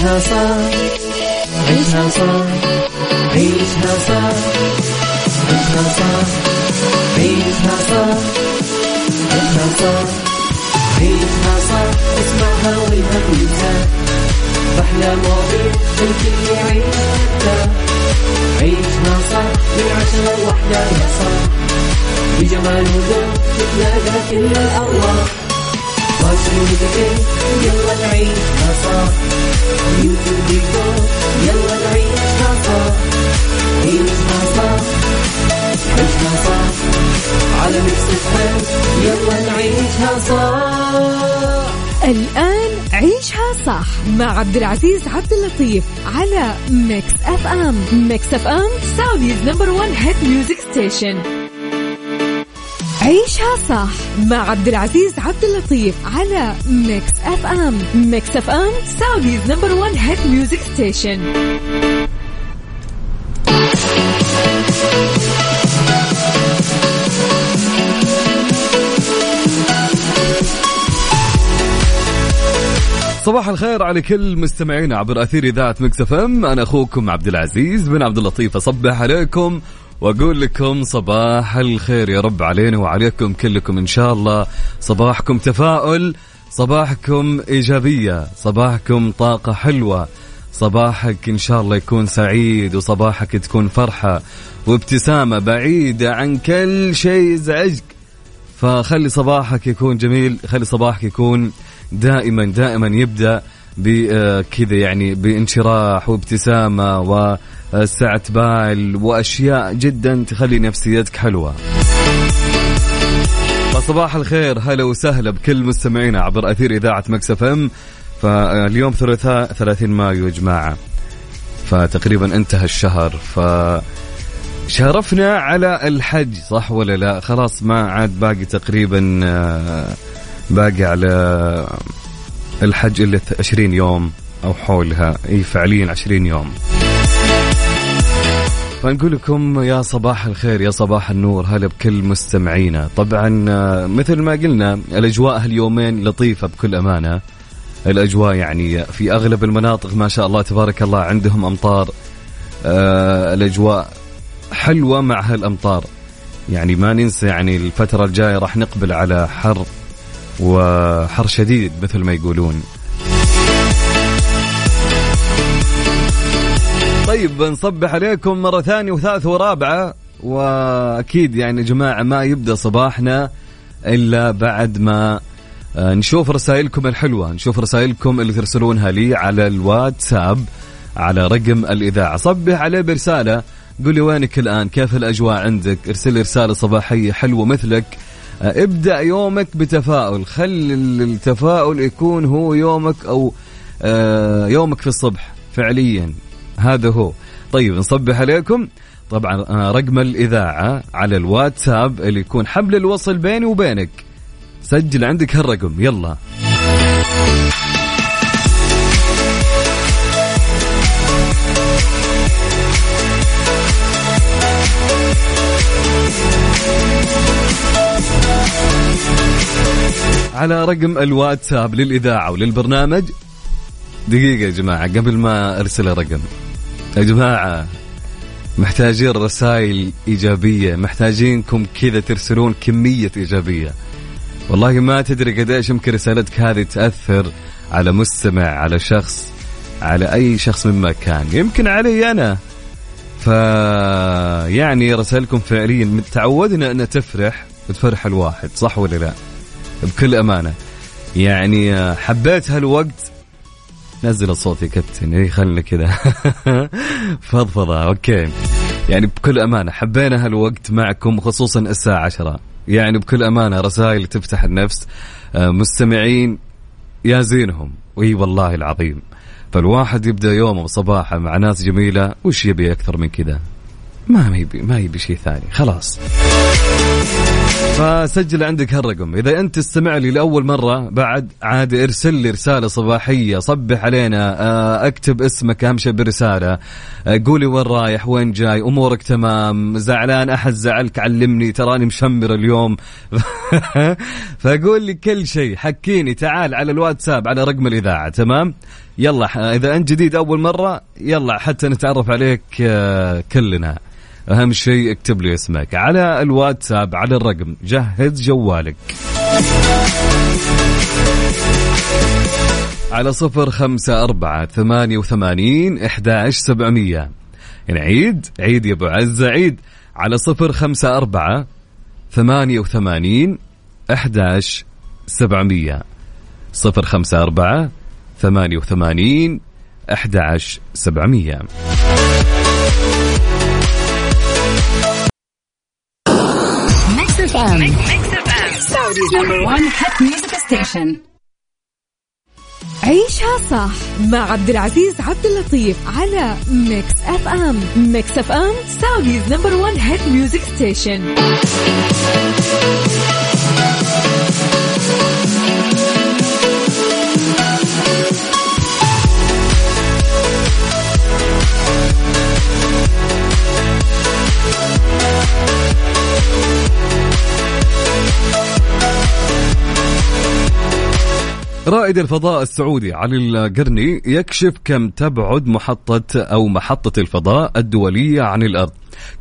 عيشها صح عيشها صح عيشها صح عيشها صح عيشها صح عيشها صح عيشها صح اسمعها والهم ينزاح أحلى مواضيع الكل يعيش عيشها صح من عشرة لوحدة يا صاح بجمال وذوق تتلاقى كل الأرواح وذكي يلا نعيشها الآن عيشها صح مع عبد العزيز عبد اللطيف على Mix FM Mix FM Saudi's number 1 hit music station عيشها صح مع عبد العزيز عبد اللطيف على Mix FM Mix FM Saudi's number 1 hit music station صباح الخير على كل مستمعينا عبر أثير إذاعة Mix FM أنا أخوكم عبد العزيز بن عبد اللطيف أصبح عليكم وأقول لكم صباح الخير يا رب علينا وعليكم كلكم إن شاء الله. صباحكم تفاؤل صباحكم إيجابية صباحكم طاقة حلوة. صباحك إن شاء الله يكون سعيد وصباحك تكون فرحة وابتسامة بعيدة عن كل شيء يزعجك فخلي صباحك يكون جميل خلي صباحك يكون دائما دائما يبدأ بكذا يعني بانشراح وابتسامة وسعه بال وأشياء جدا تخلي نفسيتك حلوة. فصباح الخير هلا وسهلا بكل مستمعينا عبر أثير إذاعة مكسف إم. فاليوم ثلاثاء 30 مايو يا جماعة. فتقريبا انتهى الشهر. ف شرفنا على الحج صح ولا لا؟ خلاص ما عاد باقي تقريبا آه، باقي على الحج إلا 20 يوم أو حولها. إي فعليا 20 يوم. فنقول لكم يا صباح الخير يا صباح النور هلا بكل مستمعينا. طبعا آه، مثل ما قلنا الأجواء هاليومين لطيفة بكل أمانة. الأجواء يعني في أغلب المناطق ما شاء الله تبارك الله عندهم أمطار. آه الأجواء حلوة مع هالأمطار. يعني ما ننسى يعني الفترة الجاية راح نقبل على حر وحر شديد مثل ما يقولون. طيب نصبح عليكم مرة ثانية وثالثة ورابعة وأكيد يعني جماعة ما يبدأ صباحنا إلا بعد ما آه، نشوف رسائلكم الحلوة نشوف رسائلكم اللي ترسلونها لي على الواتساب على رقم الإذاعة. صبح عليه برسالة قل لي وينك الآن؟ كيف الأجواء عندك؟ ارسل رسالة صباحية حلوة مثلك. آه، ابدأ يومك بتفاؤل. خلي التفاؤل يكون هو يومك أو آه، يومك في الصبح فعليا. هذا هو. طيب نصبح عليكم. طبعا آه، رقم الإذاعة على الواتساب اللي يكون حبل الوصل بيني وبينك. سجل عندك هالرقم يلا. على رقم الواتساب للإذاعة وللبرنامج. دقيقة يا جماعة قبل ما أرسل رقم يا جماعة محتاجين رسائل إيجابية محتاجينكم كذا ترسلون كمية إيجابية. والله ما تدري قديش يمكن رسالتك هذه تأثر على مستمع على شخص على أي شخص مما كان يمكن علي أنا. ف يعني رسائلكم فعليا تعودنا أن تفرح وتفرح الواحد صح ولا لا؟ بكل أمانة. يعني حبيت هالوقت نزل الصوت يا كابتن. اي خلنا كذا. فضفضة. okay. يعني بكل أمانة حبينا هالوقت معكم خصوصا الساعة 10 يعني بكل أمانة رسائل تفتح النفس. آه، مستمعين يا زينهم وي والله العظيم. فالواحد يبدأ يومه صباحا مع ناس جميلة. وش يبي أكثر من كذا؟ ما يبي ما يبي شيء ثاني. خلاص. فسجل عندك هالرقم. إذا أنت تستمع لي لأول مرة بعد عاد ارسل لي رسالة صباحية. صبح علينا. آه، أكتب اسمك أهم شيء برسالة. آه، قولي وين رايح وين جاي أمورك تمام. زعلان احد زعلك علمني تراني مشمر اليوم. فقول لي كل شيء. حكيني تعال على الواتساب على رقم الإذاعة تمام؟ يلا إذا أنت جديد أول مرة يلا حتى نتعرف عليك آه، كلنا. أهم شيء اكتب لي اسمك. على الواتساب على الرقم جهز جوالك. على صفر خمسة أربعة ثمانية وثمانين إحدى سبعمية. يعني عيد يا أبو عزة عيد. على صفر خمسة أربعة ثمانية وثمانين إحدى سبعمية. صفر خمسة أربعة ثمانية وثمانين أحد سبعمية. عيشها صح مع عبد العزيز عبد اللطيف على Mix FM Mix FM Saudi's number 1 hit music station رائد الفضاء السعودي علي القرني يكشف كم تبعد محطة أو محطة الفضاء الدولية عن الأرض.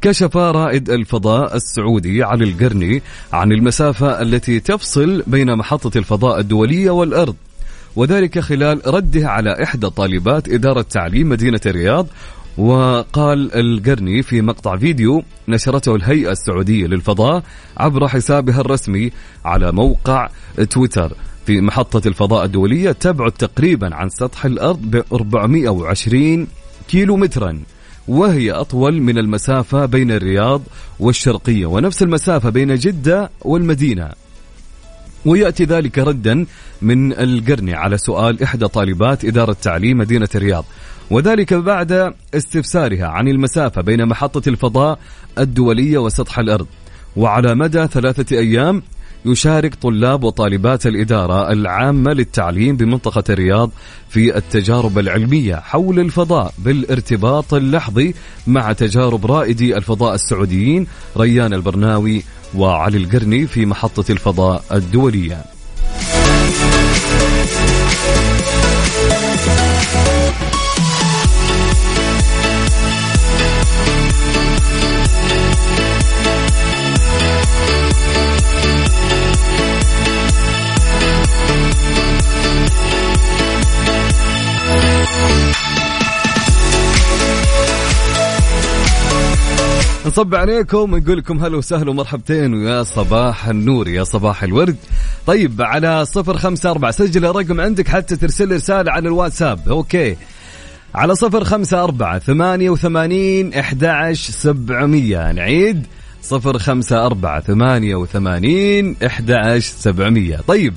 كشف رائد الفضاء السعودي علي القرني عن المسافة التي تفصل بين محطة الفضاء الدولية والأرض وذلك خلال رده على إحدى طالبات إدارة تعليم مدينة الرياض وقال القرني في مقطع فيديو نشرته الهيئة السعودية للفضاء عبر حسابها الرسمي على موقع تويتر. في محطة الفضاء الدولية تبعد تقريبا عن سطح الأرض ب 420 كيلو مترا وهي أطول من المسافة بين الرياض والشرقية ونفس المسافة بين جدة والمدينة. ويأتي ذلك ردا من القرني على سؤال إحدى طالبات إدارة تعليم مدينة الرياض. وذلك بعد استفسارها عن المسافة بين محطة الفضاء الدولية وسطح الأرض. وعلى مدى ثلاثة أيام يشارك طلاب وطالبات الإدارة العامة للتعليم بمنطقة الرياض في التجارب العلمية حول الفضاء بالارتباط اللحظي مع تجارب رائدي الفضاء السعوديين ريان البرناوي وعلي القرني في محطة الفضاء الدولية. نصب عليكم ونقول لكم هلا وسهلا ومرحبتين ويا صباح النور يا صباح الورد. طيب على صفر خمسة أربعة سجل الرقم عندك حتى ترسل رسالة على الواتساب. أوكي. على صفر خمسة أربعة ثمانية وثمانين أحد سبعمية. نعيد. صفر خمسة أربعة ثمانية وثمانين أحد سبعمية. طيب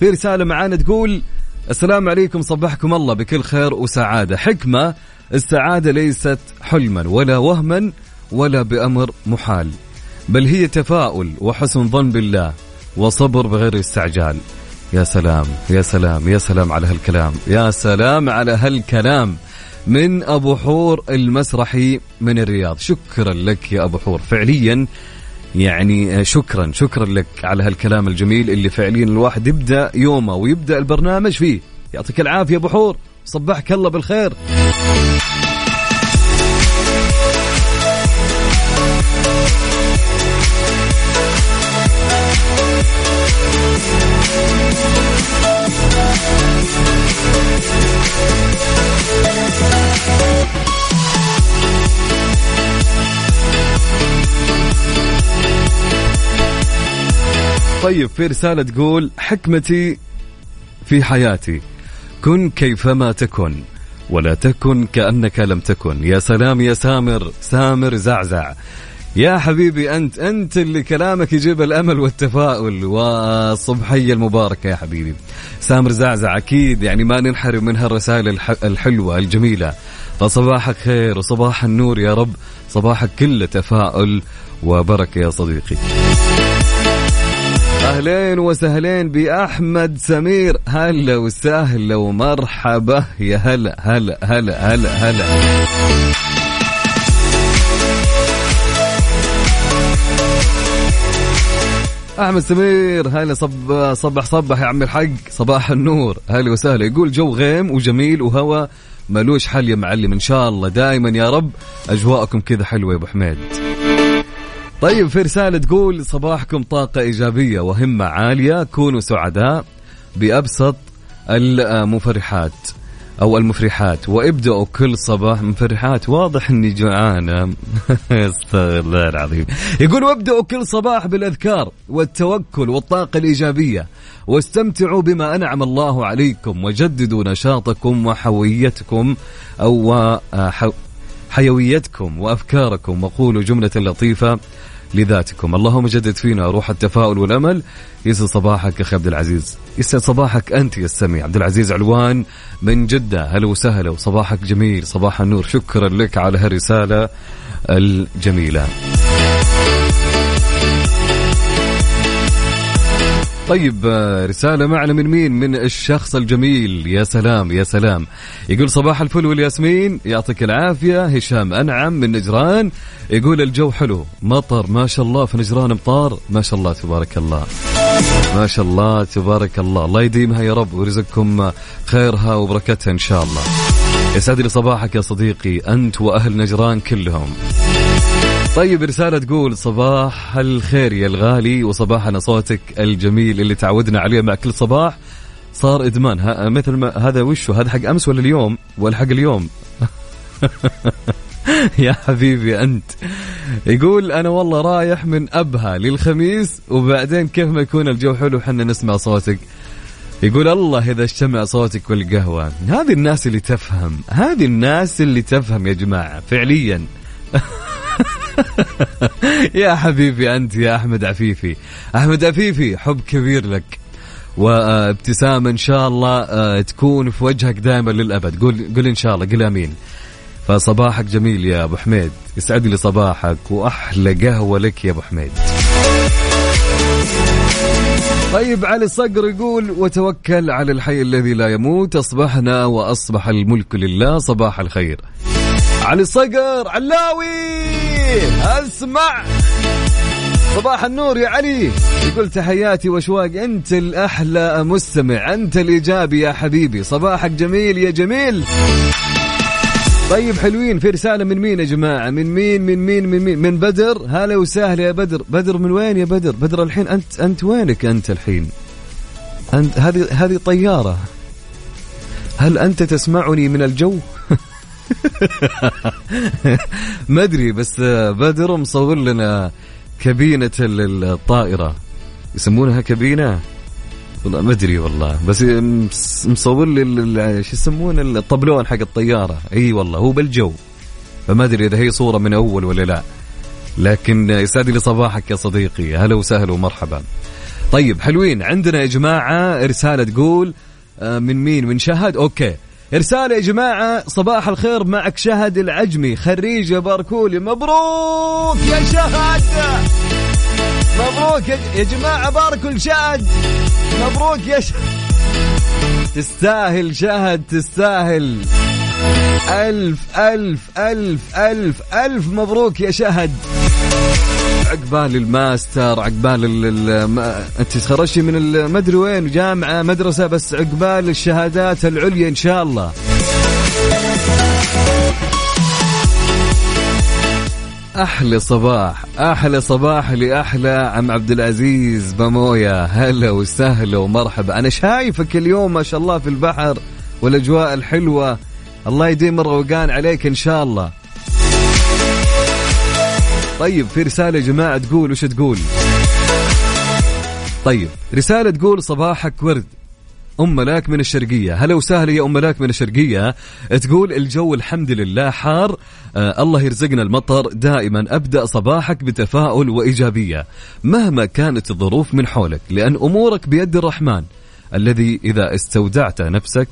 في رسالة معانا تقول السلام عليكم صبحكم الله بكل خير وسعادة. حكمة السعادة ليست حلما ولا وهما. ولا بأمر محال بل هي تفاؤل وحسن ظن بالله وصبر بغير استعجال. يا سلام يا سلام يا سلام على هالكلام يا سلام على هالكلام. من أبو حور المسرحي من الرياض. شكرا لك يا أبو حور. فعليا يعني شكرا شكرا لك على هالكلام الجميل اللي فعليا الواحد يبدأ يومه ويبدأ البرنامج فيه. يعطيك العافية أبو حور. صبحك الله بالخير. طيب في رسالة تقول حكمتي في حياتي. كن كيفما تكن ولا تكن كأنك لم تكن. يا سلام يا سامر سامر زعزع. يا حبيبي أنت أنت اللي كلامك يجيب الأمل والتفاؤل. والصبحية المباركة يا حبيبي. سامر زعزع أكيد يعني ما ننحرم من هالرسائل الحلوة الجميلة. فصباحك خير وصباح النور يا رب. صباحك كله تفاؤل وبركة يا صديقي. أهلين وسهلين بأحمد سمير. هلا وسهلا ومرحبا. يا هلا هلا هلا هلا هلا. أحمد سمير هلا صب صبح صبح يا عم الحق صباح النور هلا وسهلا. يقول جو غيم وجميل وهوا ملوش حل يا معلم إن شاء الله دائما يا رب. أجواءكم كذا حلوة يا أبو حميد. طيب في رسالة تقول صباحكم طاقة إيجابية وهمة عالية كونوا سعداء بأبسط المفرحات. أو المفرحات. وإبدأوا كل صباح مفرحات. واضح إني جوعانة أستغفر الله العظيم. يقول وابدأوا كل صباح بالأذكار والتوكل والطاقة الإيجابية. واستمتعوا بما أنعم الله عليكم. وجددوا نشاطكم وحويتكم أو حيويتكم وأفكاركم. وقولوا جملة لطيفة. لذاتكم. اللهم جدد فينا روح التفاؤل والأمل. يسعد صباحك أخي عبد العزيز. يسعد صباحك أنت يا السميع. عبد العزيز علوان من جدة. هلا وسهلا. وصباحك جميل. صباح النور. شكرا لك على هالرسالة الجميلة. طيب آه، رسالة معنا من مين؟ من الشخص الجميل. يا سلام يا سلام. يقول صباح الفل والياسمين. يعطيك العافية. هشام أنعم من نجران. يقول الجو حلو. مطر. ما شاء الله. في نجران مطار. ما شاء الله تبارك الله. ما شاء الله تبارك الله. الله يديمها يا رب ويرزقكم خيرها وبركتها إن شاء الله. يسعد لي صباحك يا صديقي. أنت وأهل نجران كلهم. طيب رسالة تقول صباح الخير يا الغالي وصباحنا صوتك الجميل اللي تعودنا عليه مع كل صباح. صار إدمان. ها مثل ما هذا وشو هذا حق أمس ولا اليوم؟ ولا حق اليوم؟ يا حبيبي أنت. يقول أنا والله رايح من أبها للخميس وبعدين كيف ما يكون الجو حلو حنا نسمع صوتك. يقول الله إذا اجتمع صوتك والقهوة. هذه الناس اللي تفهم هذه الناس اللي تفهم يا جماعة فعليا. يا حبيبي أنت يا أحمد عفيفي. أحمد عفيفي حب كبير لك. وابتسامة إن شاء الله آه، تكون في وجهك دائما للأبد. قول قول إن شاء الله قل آمين. فصباحك جميل يا أبو حميد. يسعد لي صباحك وأحلى قهوة لك يا أبو حميد. طيب علي الصقر يقول وتوكل على الحي الذي لا يموت أصبحنا وأصبح الملك لله صباح الخير. علي الصقر علاوي! اسمع صباح النور يا علي. يقول تحياتي وأشواق. أنت الأحلى مستمع أنت الإيجابي يا حبيبي. صباحك جميل يا جميل. طيب حلوين. في رسالة من مين يا جماعة؟ من مين من مين من مين؟ من بدر. هلا وسهلا يا بدر. بدر من وين يا بدر؟ بدر الحين أنت أنت وينك أنت الحين؟ أنت هذه هذه طيارة. هل أنت تسمعني من الجو؟ ما أدري بس بدر مصور لنا كابينة الطائرة يسمونها كابينة؟ والله ما أدري والله بس مصور لي شو يسمونه؟ الطبلون حق الطيارة. أي والله هو بالجو. فما أدري إذا هي صورة من أول ولا لا. لكن يسعد لي صباحك يا صديقي. هلا وسهلا ومرحبا. طيب حلوين. عندنا يا جماعة رسالة تقول آه، من مين؟ من شهد؟ okay. رسالة يا جماعة صباح الخير معك شهد العجمي خريج باركوا لي مبروك يا شهد! مبروك يا جماعة باركوا لشهد مبروك يا شهد! تستاهل شهد تستاهل! ألف ألف ألف ألف ألف مبروك يا شهد! عقبال الماستر عقبال انت تخرجتي من المدري وين جامعة مدرسة بس عقبال الشهادات العليا إن شاء الله. أحلى صباح أحلى صباح لأحلى عم عبد العزيز بمويا. هلا وسهلا ومرحبا. أنا شايفك اليوم ما شاء الله في البحر والأجواء الحلوة. الله يديم الروقان عليك إن شاء الله. طيب في رسالة يا جماعة تقول وش تقول؟ طيب رسالة تقول صباحك ورد. أم ملاك من الشرقية. هلا وسهلا يا أم ملاك من الشرقية. تقول الجو الحمد لله حار. آه الله يرزقنا المطر. دائما أبدأ صباحك بتفاؤل وإيجابية مهما كانت الظروف من حولك لأن أمورك بيد الرحمن. الذي إذا استودعت نفسك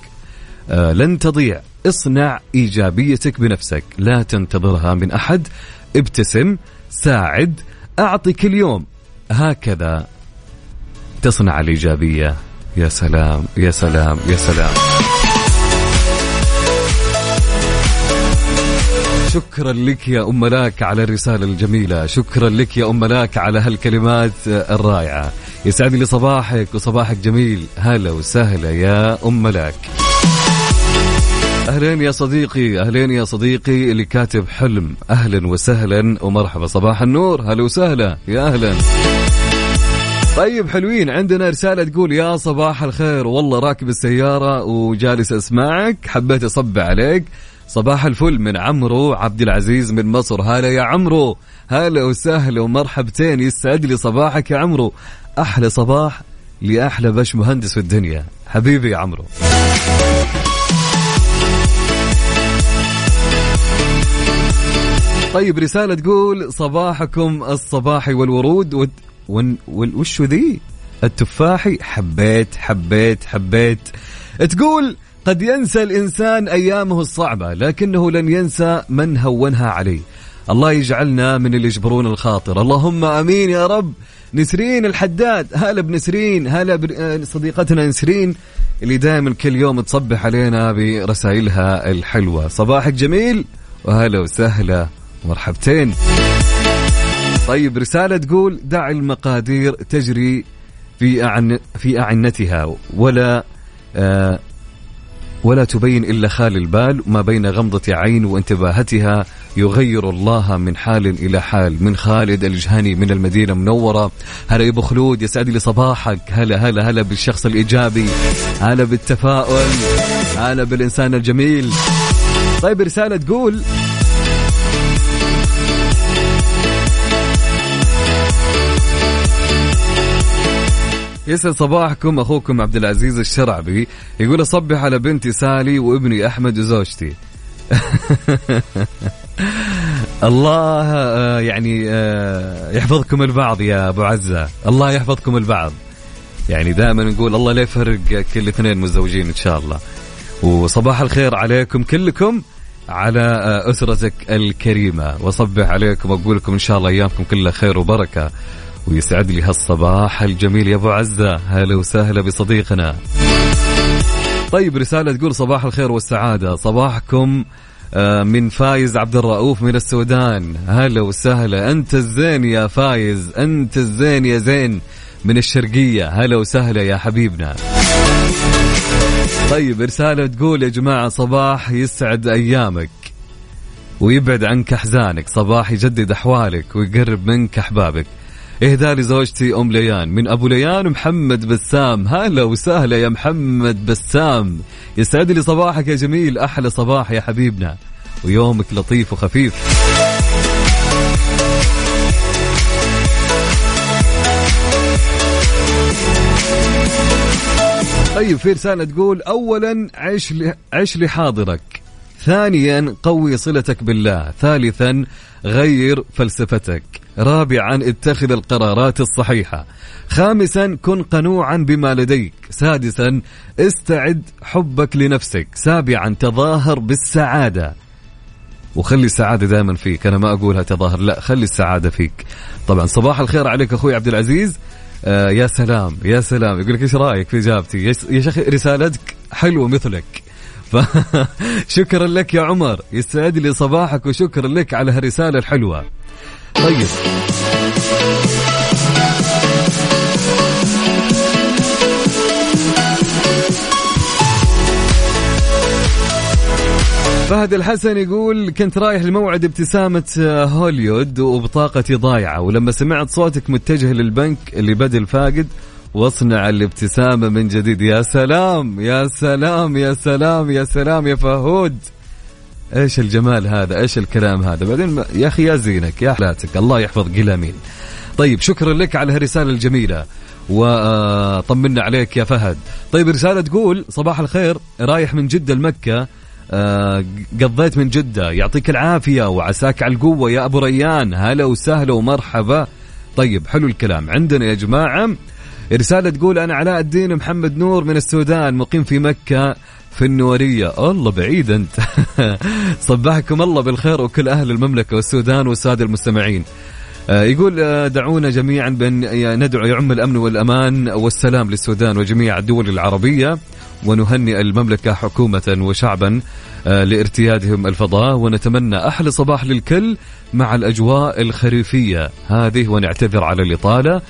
آه لن تضيع. اصنع إيجابيتك بنفسك. لا تنتظرها من أحد. ابتسم ساعد أعطي كل يوم. هكذا تصنع الإيجابية. يا سلام يا سلام يا سلام. شكرا لك يا أم ملاك على الرسالة الجميلة. شكرا لك يا أم ملاك على هالكلمات الرائعة. يسعد لي صباحك وصباحك جميل. هلا وسهلا يا أم ملاك. أهلين يا صديقي أهلين يا صديقي اللي كاتب حلم. أهلا وسهلا ومرحبا. صباح النور هلا وسهلا. يا أهلا. طيب حلوين. عندنا رسالة تقول يا صباح الخير. والله راكب السيارة وجالس أسمعك. حبيت اصب عليك. صباح الفل من عمرو عبد العزيز من مصر. هلا يا عمرو. هلا وسهلا ومرحبتين. يسعد لي صباحك يا عمرو. أحلى صباح لأحلى باش مهندس في الدنيا. حبيبي يا عمرو. طيب رسالة تقول صباحكم الصباحي والورود ود... ون... وش ذي؟ التفاحي حبيت حبيت حبيت. تقول قد ينسى الإنسان أيامه الصعبة لكنه لن ينسى من هونها عليه. الله يجعلنا من اللي يجبرون الخاطر. اللهم آمين يا رب. نسرين الحداد. هلا بنسرين هلا بصديقتنا نسرين اللي دائما كل يوم تصبح علينا برسائلها الحلوة. صباحك جميل وهلا وسهلا. مرحبتين. طيب رسالة تقول دع المقادير تجري في أعن في أعنتها ولا آه ولا تبين إلا خال البال ما بين غمضة عين وانتباهتها يغير الله من حال إلى حال من خالد الجهني من المدينة المنورة. هلا يا أبو خلود يسعد لي صباحك. هلا هلا هلا بالشخص الإيجابي هلا بالتفاؤل هلا بالإنسان الجميل. طيب رسالة تقول يسعد صباحكم أخوكم عبد العزيز الشرعبي. يقول أصبح على بنتي سالي وابني أحمد وزوجتي. الله آه، يعني آه، يحفظكم البعض يا أبو عزة. الله يحفظكم البعض. يعني دائما نقول الله لا يفرق كل اثنين متزوجين إن شاء الله. وصباح الخير عليكم كلكم على آه، أسرتك الكريمة. وأصبح عليكم وأقول لكم إن شاء الله أيامكم كلها خير وبركة. ويسعد لي هالصباح الجميل يا أبو عزة. هلا وسهلا بصديقنا. طيب رسالة تقول صباح الخير والسعادة. صباحكم آه، من فايز عبد الرؤوف من السودان. هلا وسهلا. أنت الزين يا فايز. أنت الزين يا زين من الشرقية. هلا وسهلا يا حبيبنا. طيب رسالة تقول يا جماعة صباح يسعد أيامك ويبعد عنك أحزانك. صباح يجدد أحوالك ويقرب منك أحبابك. اهداء لزوجتي أم ليان. من أبو ليان محمد بسام. هلا وسهلا يا محمد بسام. يسعد لي صباحك يا جميل. أحلى صباح يا حبيبنا. ويومك لطيف وخفيف. طيب في رسالة تقول أولا عيش لي عيش لحاضرك. ثانيا قوي صلتك بالله. ثالثا غير فلسفتك. رابعا اتخذ القرارات الصحيحة. خامسا كن قنوعا بما لديك. سادسا استعد حبك لنفسك. سابعا تظاهر بالسعادة. وخلي السعادة دائما فيك. أنا ما أقولها تظاهر لا خلي السعادة فيك. طبعا صباح الخير عليك أخوي عبد العزيز. آه يا سلام يا سلام. يقول لك إيش رأيك في إجابتي؟ يا شيخ رسالتك حلوة مثلك. فشكرا لك يا عمر. يسعد لي صباحك وشكرا لك على هالرسالة الحلوة. طيب. فهد الحسن يقول كنت رايح لموعد ابتسامة هوليود وبطاقتي ضايعة ولما سمعت صوتك متجه للبنك اللي بدل فاقد واصنع الابتسامة من جديد. يا سلام يا سلام يا سلام يا سلام يا فهود. إيش الجمال هذا؟ إيش الكلام هذا؟ بعدين يا أخي يا زينك يا حلاتك الله يحفظ قلامين طيب شكرا لك على هالرسالة الجميلة. وطمنا عليك يا فهد. طيب رسالة تقول صباح الخير رايح من جدة لمكة. آه، قضيت من جدة. يعطيك العافية وعساك على القوة يا أبو ريان. هلا وسهلا ومرحبا. طيب حلو الكلام. عندنا يا جماعة رسالة تقول أنا علاء الدين محمد نور من السودان مقيم في مكة في النورية الله بعيد أنت. صبحكم الله بالخير وكل أهل المملكة والسودان والسادة المستمعين. آه، يقول آه، دعونا جميعا بأن ندعو يعم الأمن والأمان والسلام للسودان وجميع الدول العربية ونهنئ المملكة حكومة وشعبا آه، لارتيادهم الفضاء ونتمنى أحلى صباح للكل مع الأجواء الخريفية. هذه ونعتذر على الإطالة.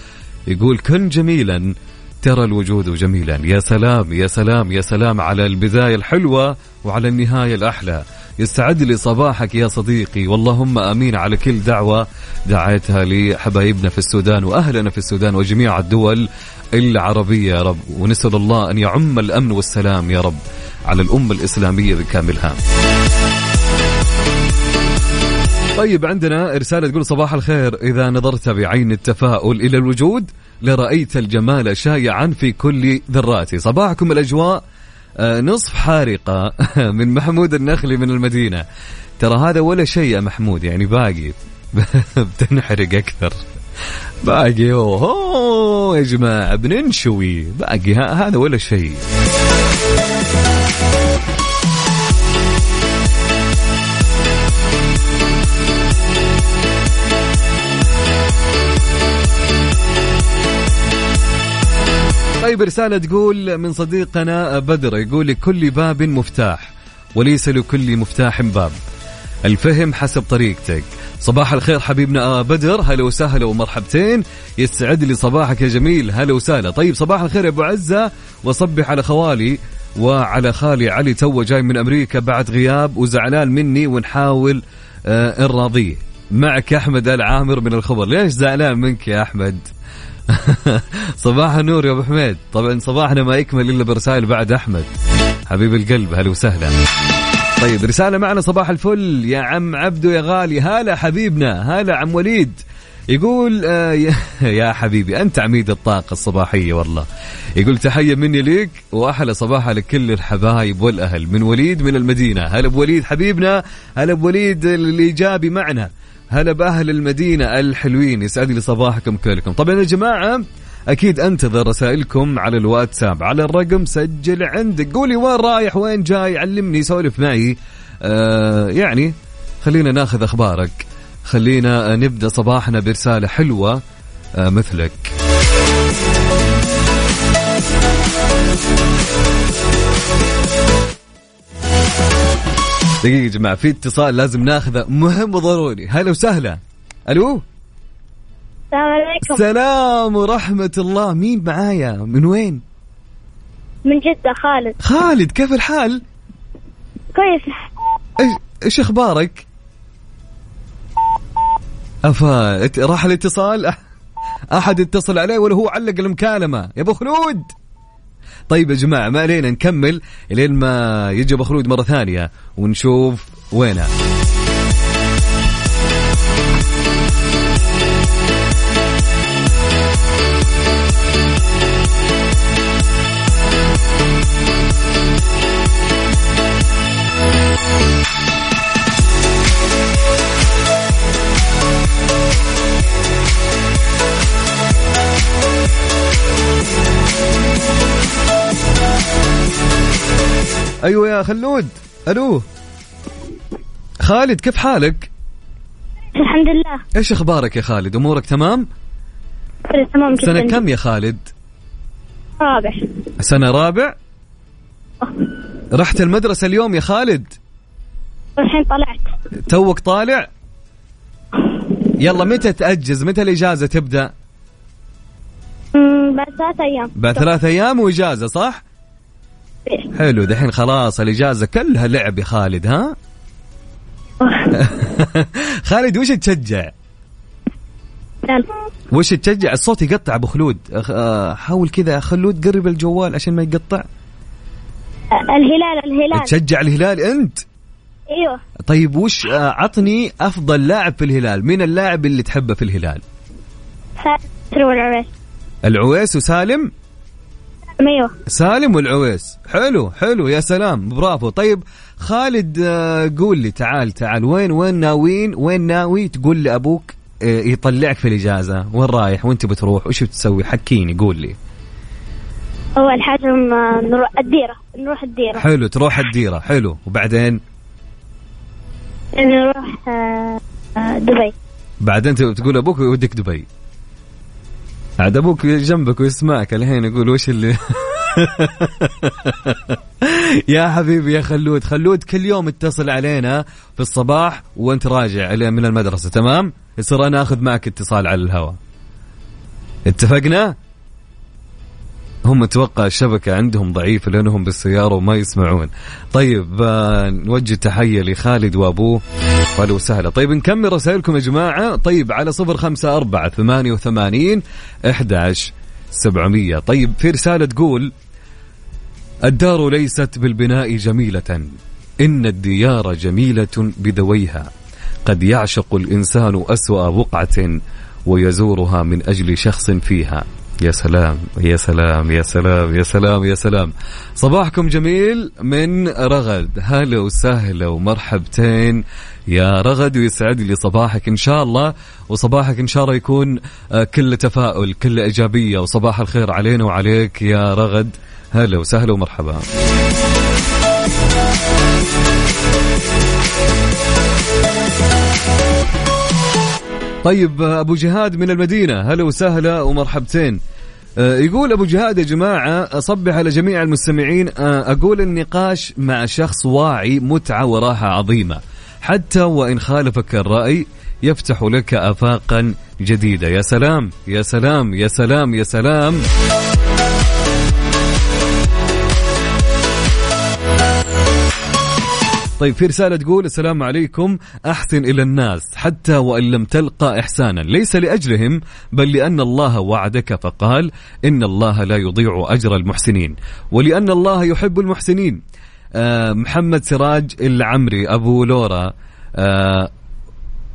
يقول كن جميلا ترى الوجود جميلا. يا سلام يا سلام يا سلام على البداية الحلوة وعلى النهاية الأحلى. يستعد لي صباحك يا صديقي. واللهم آمين على كل دعوة دعيتها لحبايبنا في السودان وأهلنا في السودان وجميع الدول العربية يا رب. ونسأل الله أن يعم الأمن والسلام يا رب على الأمة الإسلامية بكاملها. طيب عندنا رسالة تقول صباح الخير. إذا نظرت بعين التفاؤل إلى الوجود لرأيت الجمال شائعا في كل ذراتي. صباحكم الأجواء آه، نصف حارقة من محمود النخلي من المدينة. ترى هذا ولا شيء يا محمود يعني باقي بتنحرق أكثر. باقي اوه يا جماعة بننشوي. باقي هذا ولا شيء. طيب رسالة تقول من صديقنا بدر يقول لكل باب مفتاح وليس لكل مفتاح باب. الفهم حسب طريقتك. صباح الخير حبيبنا بدر هلا وسهلا ومرحبتين. يسعد لي صباحك يا جميل هلا وسهلا. طيب صباح الخير يا أبو عزة وصبح على خوالي وعلى خالي علي تو جاي من أمريكا بعد غياب وزعلان مني ونحاول آه نراضيه. معك أحمد العامر من الخبر. ليش زعلان منك يا أحمد؟ صباح النور يا أبو حميد. طبعا صباحنا ما يكمل إلا برسائل بعد أحمد. حبيب القلب هلا وسهلا. طيب رسالة معنا صباح الفل. يا عم عبدو يا غالي هلا حبيبنا هلا عم وليد. يقول آه يا حبيبي أنت عميد الطاقة الصباحية والله. يقول تحية مني ليك وأحلى صباح لكل الحبايب والأهل. من وليد من المدينة. هلا بوليد حبيبنا هلا بوليد الإيجابي معنا. هلا بأهل المدينة الحلوين يسعد لي صباحكم كلكم. طبعا يا جماعة أكيد انتظر رسائلكم على الواتساب. على الرقم سجل عندك. قولي وين رايح وين جاي علمني سولف معي. آه يعني خلينا ناخذ أخبارك. خلينا نبدأ صباحنا برسالة حلوة آه مثلك. دقيقة يا جماعة في اتصال لازم ناخذه. مهم وضروري. هلا وسهلا. ألو؟ السلام عليكم. سلام ورحمة الله. مين معايا؟ من وين؟ من جدة خالد. خالد كيف الحال؟ كويس. إيش أخبارك؟ أفا راح الاتصال؟ أحد اتصل عليه ولا هو علق المكالمة؟ يا أبو خلود! طيب يا جماعة ما علينا نكمل لين ما يجي أبو خلود مرة ثانية ونشوف وينه. أيوه يا خلود ألو خالد كيف حالك؟ الحمد لله إيش أخبارك يا خالد؟ أمورك تمام؟ تمام جدا سنة كم يا خالد؟ رابع سنة رابع؟ رحت المدرسة اليوم يا خالد؟ والحين طلعت توك طالع؟ يلا متى تأجز؟ متى الإجازة تبدأ؟ بعد ثلاث أيام بعد ثلاث أيام وإجازة صح؟ حلو دحين خلاص الإجازة كلها لعب يا خالد ها؟ خالد وش تشجع؟ وش تشجع؟ الصوت يقطع أبو خلود آه، حاول كذا خلود قرب الجوال عشان ما يقطع الهلال الهلال تشجع الهلال أنت؟ أيوه طيب وش آه، عطني أفضل لاعب في الهلال مين اللاعب اللي تحبه في الهلال ساتر والعويس العويس وسالم أيوه سالم والعويس. حلو حلو. يا سلام. برافو. طيب خالد آه، قول لي تعال تعال. وين وين ناويين وين ناوي؟ تقول لابوك آه، يطلعك في الإجازة. وين رايح؟ وانت بتروح وش بتسوي؟ حكيني قول لي. اول حاجة نروح الديرة. نروح الديرة. حلو تروح الديرة. حلو. وبعدين؟ نروح آه، دبي. بعدين تقول أبوك يوديك دبي. عاد أبوك جنبك ويسمعك الحين يقول وش اللي يا حبيبي يا خلود. خلود كل يوم اتصل علينا في الصباح وأنت راجع من المدرسة تمام؟ يصير أنا آخذ معك اتصال على الهواء. اتفقنا؟ هم أتوقع الشبكة عندهم ضعيفة لأنهم بالسيارة وما يسمعون. طيب آه، نوجه تحية لخالد وأبوه. أهلا وسهلا. طيب نكمل رسائلكم يا جماعة. طيب على صفر خمسة أربعة ثمانية وثمانين أحداش سبعمية. طيب في رسالة تقول الدار ليست بالبناء جميلة إن الديار جميلة بذويها قد يعشق الإنسان أسوأ بقعة ويزورها من أجل شخص فيها. يا سلام يا سلام يا سلام يا سلام يا سلام. صباحكم جميل من رغد. هلا وسهلا ومرحبتين. يا رغد ويسعد لي صباحك إن شاء الله. وصباحك إن شاء الله يكون آه، كل تفاؤل كل إيجابية. وصباح الخير علينا وعليك يا رغد. هلا وسهلا ومرحبا. طيب أبو جهاد من المدينة. هلا وسهلا ومرحبتين. آه، يقول أبو جهاد يا جماعة أصبح على جميع المستمعين آه، أقول النقاش مع شخص واعي متعة وراحة عظيمة. حتى وإن خالفك الرأي يفتح لك افاقا جديدة. يا سلام يا سلام يا سلام يا سلام. طيب في رسالة تقول السلام عليكم. أحسن إلى الناس حتى وإن لم تلقى إحسانا. ليس لأجلهم بل لأن الله وعدك فقال إن الله لا يضيع أجر المحسنين. ولأن الله يحب المحسنين. آه محمد سراج العمري أبو لورا. آه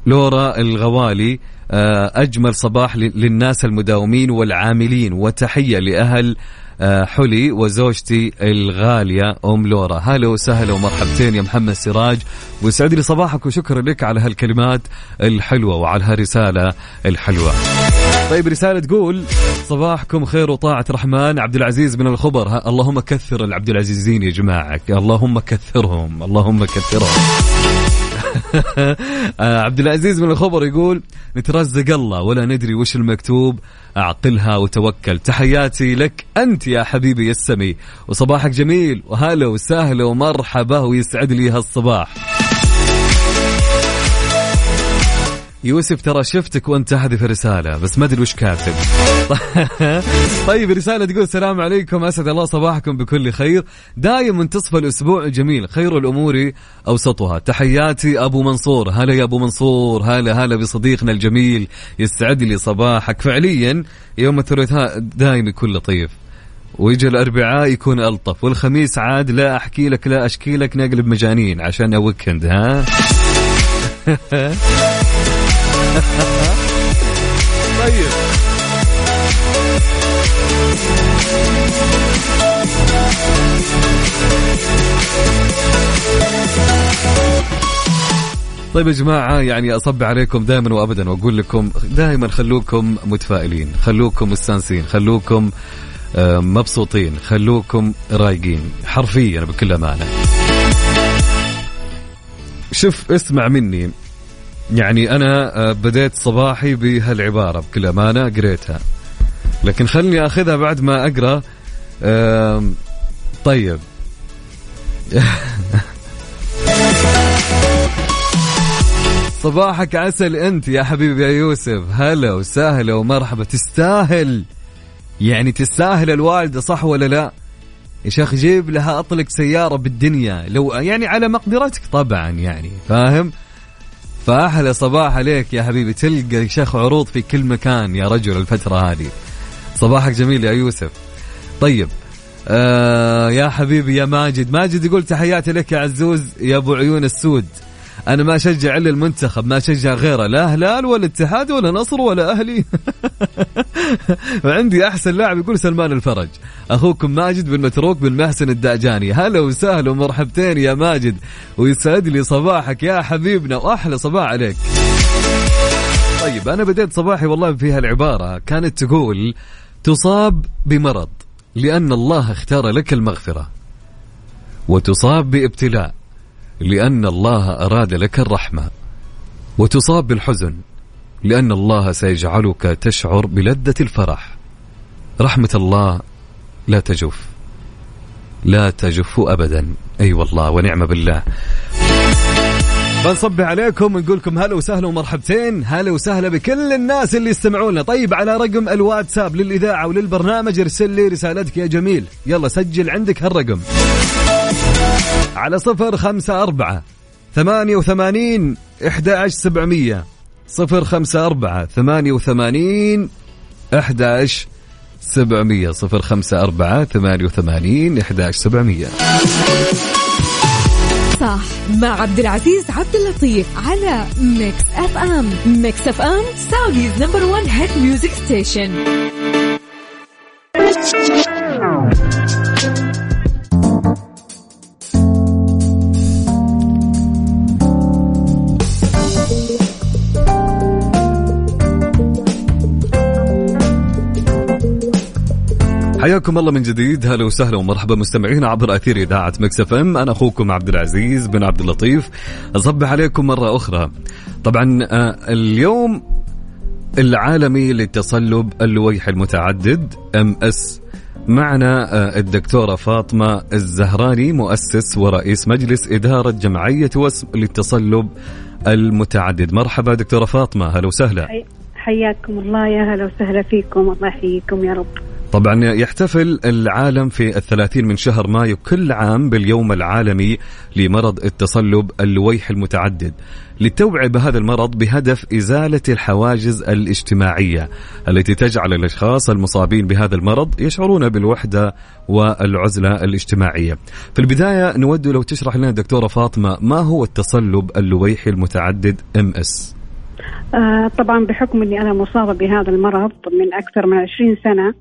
لورا الغوالي. آه أجمل صباح للناس المداومين والعاملين. وتحية لأهل حلي وزوجتي الغالية أم لورا. هلا وسهلا ومرحبتين يا محمد سراج. ويسعد لي صباحك وشكرا لك على هالكلمات الحلوة وعلى هالرسالة الحلوة. طيب رسالة تقول صباحكم خير وطاعة رحمن عبد العزيز من الخبر. اللهم كثر العبد العزيزين يا جماعة. اللهم كثرهم اللهم كثرهم. آه، عبد العزيز من الخبر يقول نترزق الله ولا ندري وش المكتوب أعقلها وتوكل. تحياتي لك أنت يا حبيبي السمي. وصباحك جميل وهلا وسهلا ومرحبا ويسعد لي هالصباح. يوسف ترى شفتك وأنت تحذف رسالة بس ما أدري وش كاتب. طيب رسالة تقول السلام عليكم أسعد الله صباحكم بكل خير. دايم منتصف الأسبوع جميل خير الأمور أوسطها. تحياتي أبو منصور. هلا يا أبو منصور هلا هلا بصديقنا الجميل يسعد لي صباحك. فعليا يوم الثلاثاء دايم يكون لطيف. ويجي الأربعاء يكون ألطف والخميس عاد لا أحكي لك لا أشكي لك نقلب مجانين عشان ويكند ها؟ طيب. طيب يا جماعة يعني أصب عليكم دائما وأبدا وأقول لكم دائما خلوكم متفائلين خلوكم مستانسين خلوكم آه، مبسوطين خلوكم رايقين حرفيا بكل أمانة. شوف اسمع مني. يعني أنا آه، بديت صباحي بهالعبارة بكل أمانة قريتها. لكن خلني أخذها بعد ما أقرأ. طيب. صباحك عسل أنت يا حبيبي يا يوسف. هلا وسهلا ومرحبا. تستاهل؟ يعني تستاهل الوالدة صح ولا لا؟ يا شيخ جيب لها أطلق سيارة بالدنيا. لو يعني على مقدرتك طبعا يعني فاهم؟ فاحلى صباح عليك يا حبيبي. تلقى شيخ عروض في كل مكان يا رجل الفترة هذه. صباحك جميل يا يوسف. طيب آه يا حبيبي يا ماجد. ماجد يقول تحياتي لك يا عزوز يا أبو عيون السود. أنا ما أشجع إلا المنتخب ما أشجع غيره لا هلال ولا اتحاد ولا نصر ولا أهلي. وعندي أحسن لاعب يقول سلمان الفرج. أخوكم ماجد بن متروك بن محسن الدعجاني هلا وسهلا ومرحبتين يا ماجد. ويسعد لي صباحك يا حبيبنا وأحلى صباح عليك. طيب أنا بديت صباحي والله في هالعبارة. كانت تقول تصاب بمرض لأن الله اختار لك المغفرة. وتصاب بابتلاء. لأن الله أراد لك الرحمة. وتصاب بالحزن لأن الله سيجعلك تشعر بلذة الفرح. رحمة الله لا تجف لا تجفوا ابدا. أي أيوة والله ونعم بالله. بنصب عليكم ونقول لكم هلا وسهلا ومرحبتين. هلا وسهلا بكل الناس اللي يستمعونا طيب على رقم الواتساب للإذاعة وللبرنامج ارسل لي رسالتك يا جميل. يلا سجل عندك هالرقم. على صفر خمسة أربعة ثمانية وثمانين إحدى عشر سبعمية. صفر خمسة أربعة ثمانية وثمانين إحدى عشر سبعمية. صفر خمسة أربعة ثمانية وثمانين إحدى عشر سبعمية. صح مع عبد العزيز عبد اللطيف على Mix FM Mix FM Saudi's number 1 hit music station حياكم الله من جديد. هلا وسهلا ومرحبا مستمعينا عبر أثير إذاعة مكس FM. أنا أخوكم عبد العزيز بن عبد اللطيف. اصبح عليكم مرة أخرى. طبعا آه، اليوم العالمي للتصلب اللويح المتعدد MS. معنا آه، الدكتورة فاطمة الزهراني مؤسس ورئيس مجلس إدارة جمعية وسم للتصلب المتعدد. مرحبا دكتورة فاطمة. هلا وسهلا. حياكم الله. يا هلا وسهلا فيكم. الله يحييكم يا رب. طبعا يحتفل العالم في الثلاثين من شهر مايو كل عام باليوم العالمي لمرض التصلب اللويح المتعدد. للتوعية بهذا المرض بهدف إزالة الحواجز الاجتماعية التي تجعل الأشخاص المصابين بهذا المرض يشعرون بالوحدة والعزلة الاجتماعية. في البداية نود لو تشرح لنا دكتورة فاطمة ما هو التصلب اللويحي المتعدد MS آه طبعا بحكم إني أنا مصابة بهذا المرض من أكثر من 20 سنة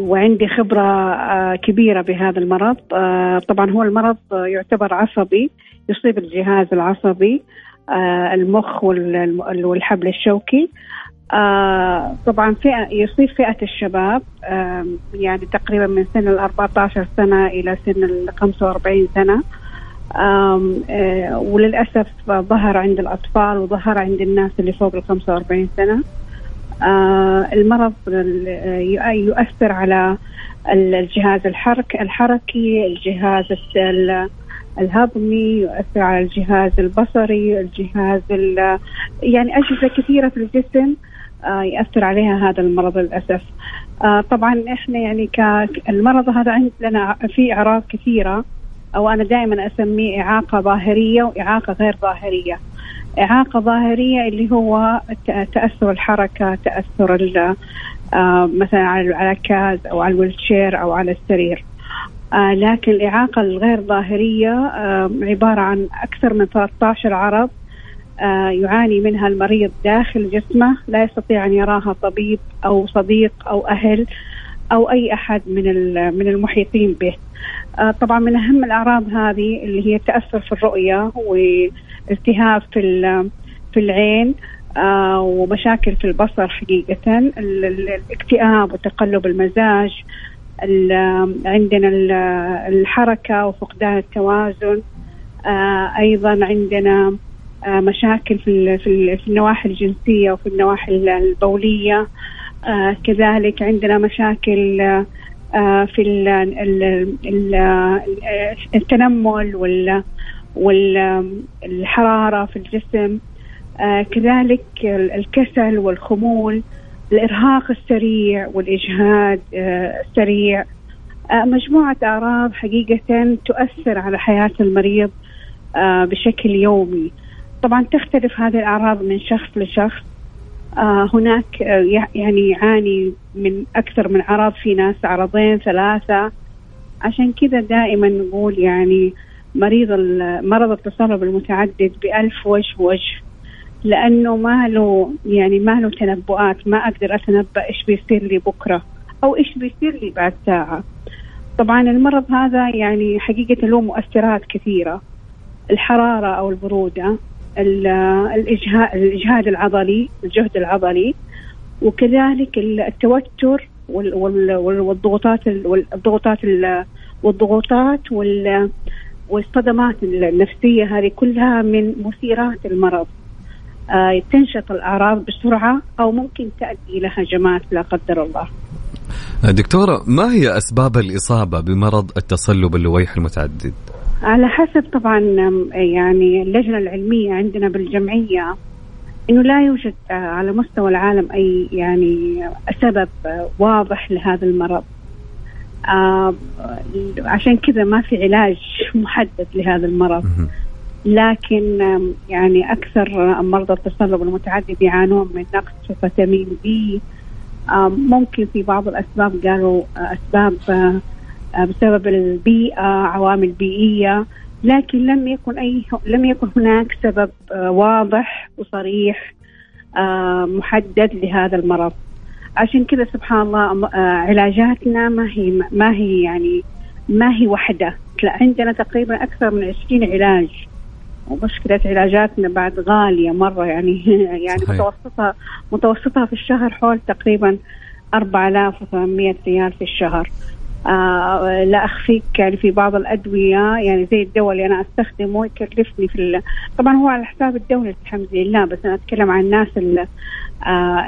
وعندي خبرة آه، كبيرة بهذا المرض. آه، طبعا هو المرض يعتبر عصبي يصيب الجهاز العصبي آه، المخ والحبل الشوكي. طبعا فئة يصيب فئة الشباب يعني تقريبا من سن ال 14 سنة إلى سن ال 45 سنة. وللأسف ظهر عند الأطفال وظهر عند الناس اللي فوق ال 45 سنة. المرض يؤثر على الجهاز الحرك الحركي الجهاز الهضمي يؤثر على الجهاز البصري الجهاز يعني أجهزة كثيرة في الجسم آه، يأثر عليها هذا المرض للأسف. آه، طبعا إحنا يعني المرض هذا عندنا في أعراض كثيرة أو أنا دائما أسميه إعاقة ظاهرية وإعاقة غير ظاهرية. إعاقة ظاهرية اللي هو تأثر الحركة تأثر آه، مثلا على العكاز أو على الويلتشير أو على السرير. آه، لكن الإعاقة الغير ظاهرية آه، عبارة عن أكثر من 13 عرض يعاني منها المريض داخل جسمه لا يستطيع أن يراها طبيب أو صديق أو أهل أو أي أحد من من المحيطين به. طبعا من أهم الأعراض هذه اللي هي التأثر في الرؤية التهاب في في العين آه ومشاكل في البصر حقيقة الاكتئاب وتقلب المزاج عندنا الحركة وفقدان التوازن آه أيضا عندنا آه مشاكل في في النواحي الجنسية وفي النواحي البولية كذلك عندنا مشاكل في التنمل وال والحرارة في الجسم آه كذلك الكسل والخمول الإرهاق السريع والإجهاد آه السريع. آه مجموعة أعراض حقيقة تؤثر على حياة المريض آه بشكل يومي. طبعا تختلف هذه الأعراض من شخص لشخص. آه هناك آه يعني يعاني من أكثر من عرض في ناس عرضين ثلاثة. عشان كذا دائما نقول يعني مريض مرض التصلب المتعدد بألف وجه وجه لأنه ما له يعني ما له تنبؤات ما أقدر أتنبأ إيش بيصير لي بكرة أو إيش بيصير لي بعد ساعة. طبعا المرض هذا يعني حقيقة له مؤثرات كثيرة. الحرارة أو البرودة الإجهاد, العضلي الجهد العضلي وكذلك التوتر والضغوطات والضغوطات والضغوطات وال والصدمات النفسية هذه كلها من مثيرات المرض آه تنشط الأعراض بسرعة أو ممكن تؤدي إلى هجمات لا قدر الله دكتورة ما هي أسباب الإصابة بمرض التصلب اللويح المتعدد؟ على حسب طبعا يعني اللجنة العلمية عندنا بالجمعية إنه لا يوجد على مستوى العالم أي يعني سبب واضح لهذا المرض. آه عشان كذا ما في علاج محدد لهذا المرض. لكن يعني أكثر مرضى التصلب المتعدد يعانون من نقص في فيتامين بي ممكن في بعض الأسباب قالوا أسباب آه، بسبب البيئة عوامل بيئية. لكن لم يكن أي لم يكن هناك سبب آه، واضح وصريح آه، محدد لهذا المرض. عشان كذا سبحان الله علاجاتنا ما هي ما هي يعني ما هي وحدة. لا عندنا تقريبا أكثر من 20 علاج. ومشكلة علاجاتنا بعد غالية مرة يعني. يعني صحيح. متوسطها متوسطها في الشهر حول تقريبا 4800 ريال في الشهر. آه لا أخفيك يعني في بعض الأدوية يعني زي الدواء اللي أنا أستخدمه يكلفني في ال... طبعا هو على حساب الدولة الحمد لله بس أنا أتكلم عن الناس اللي آه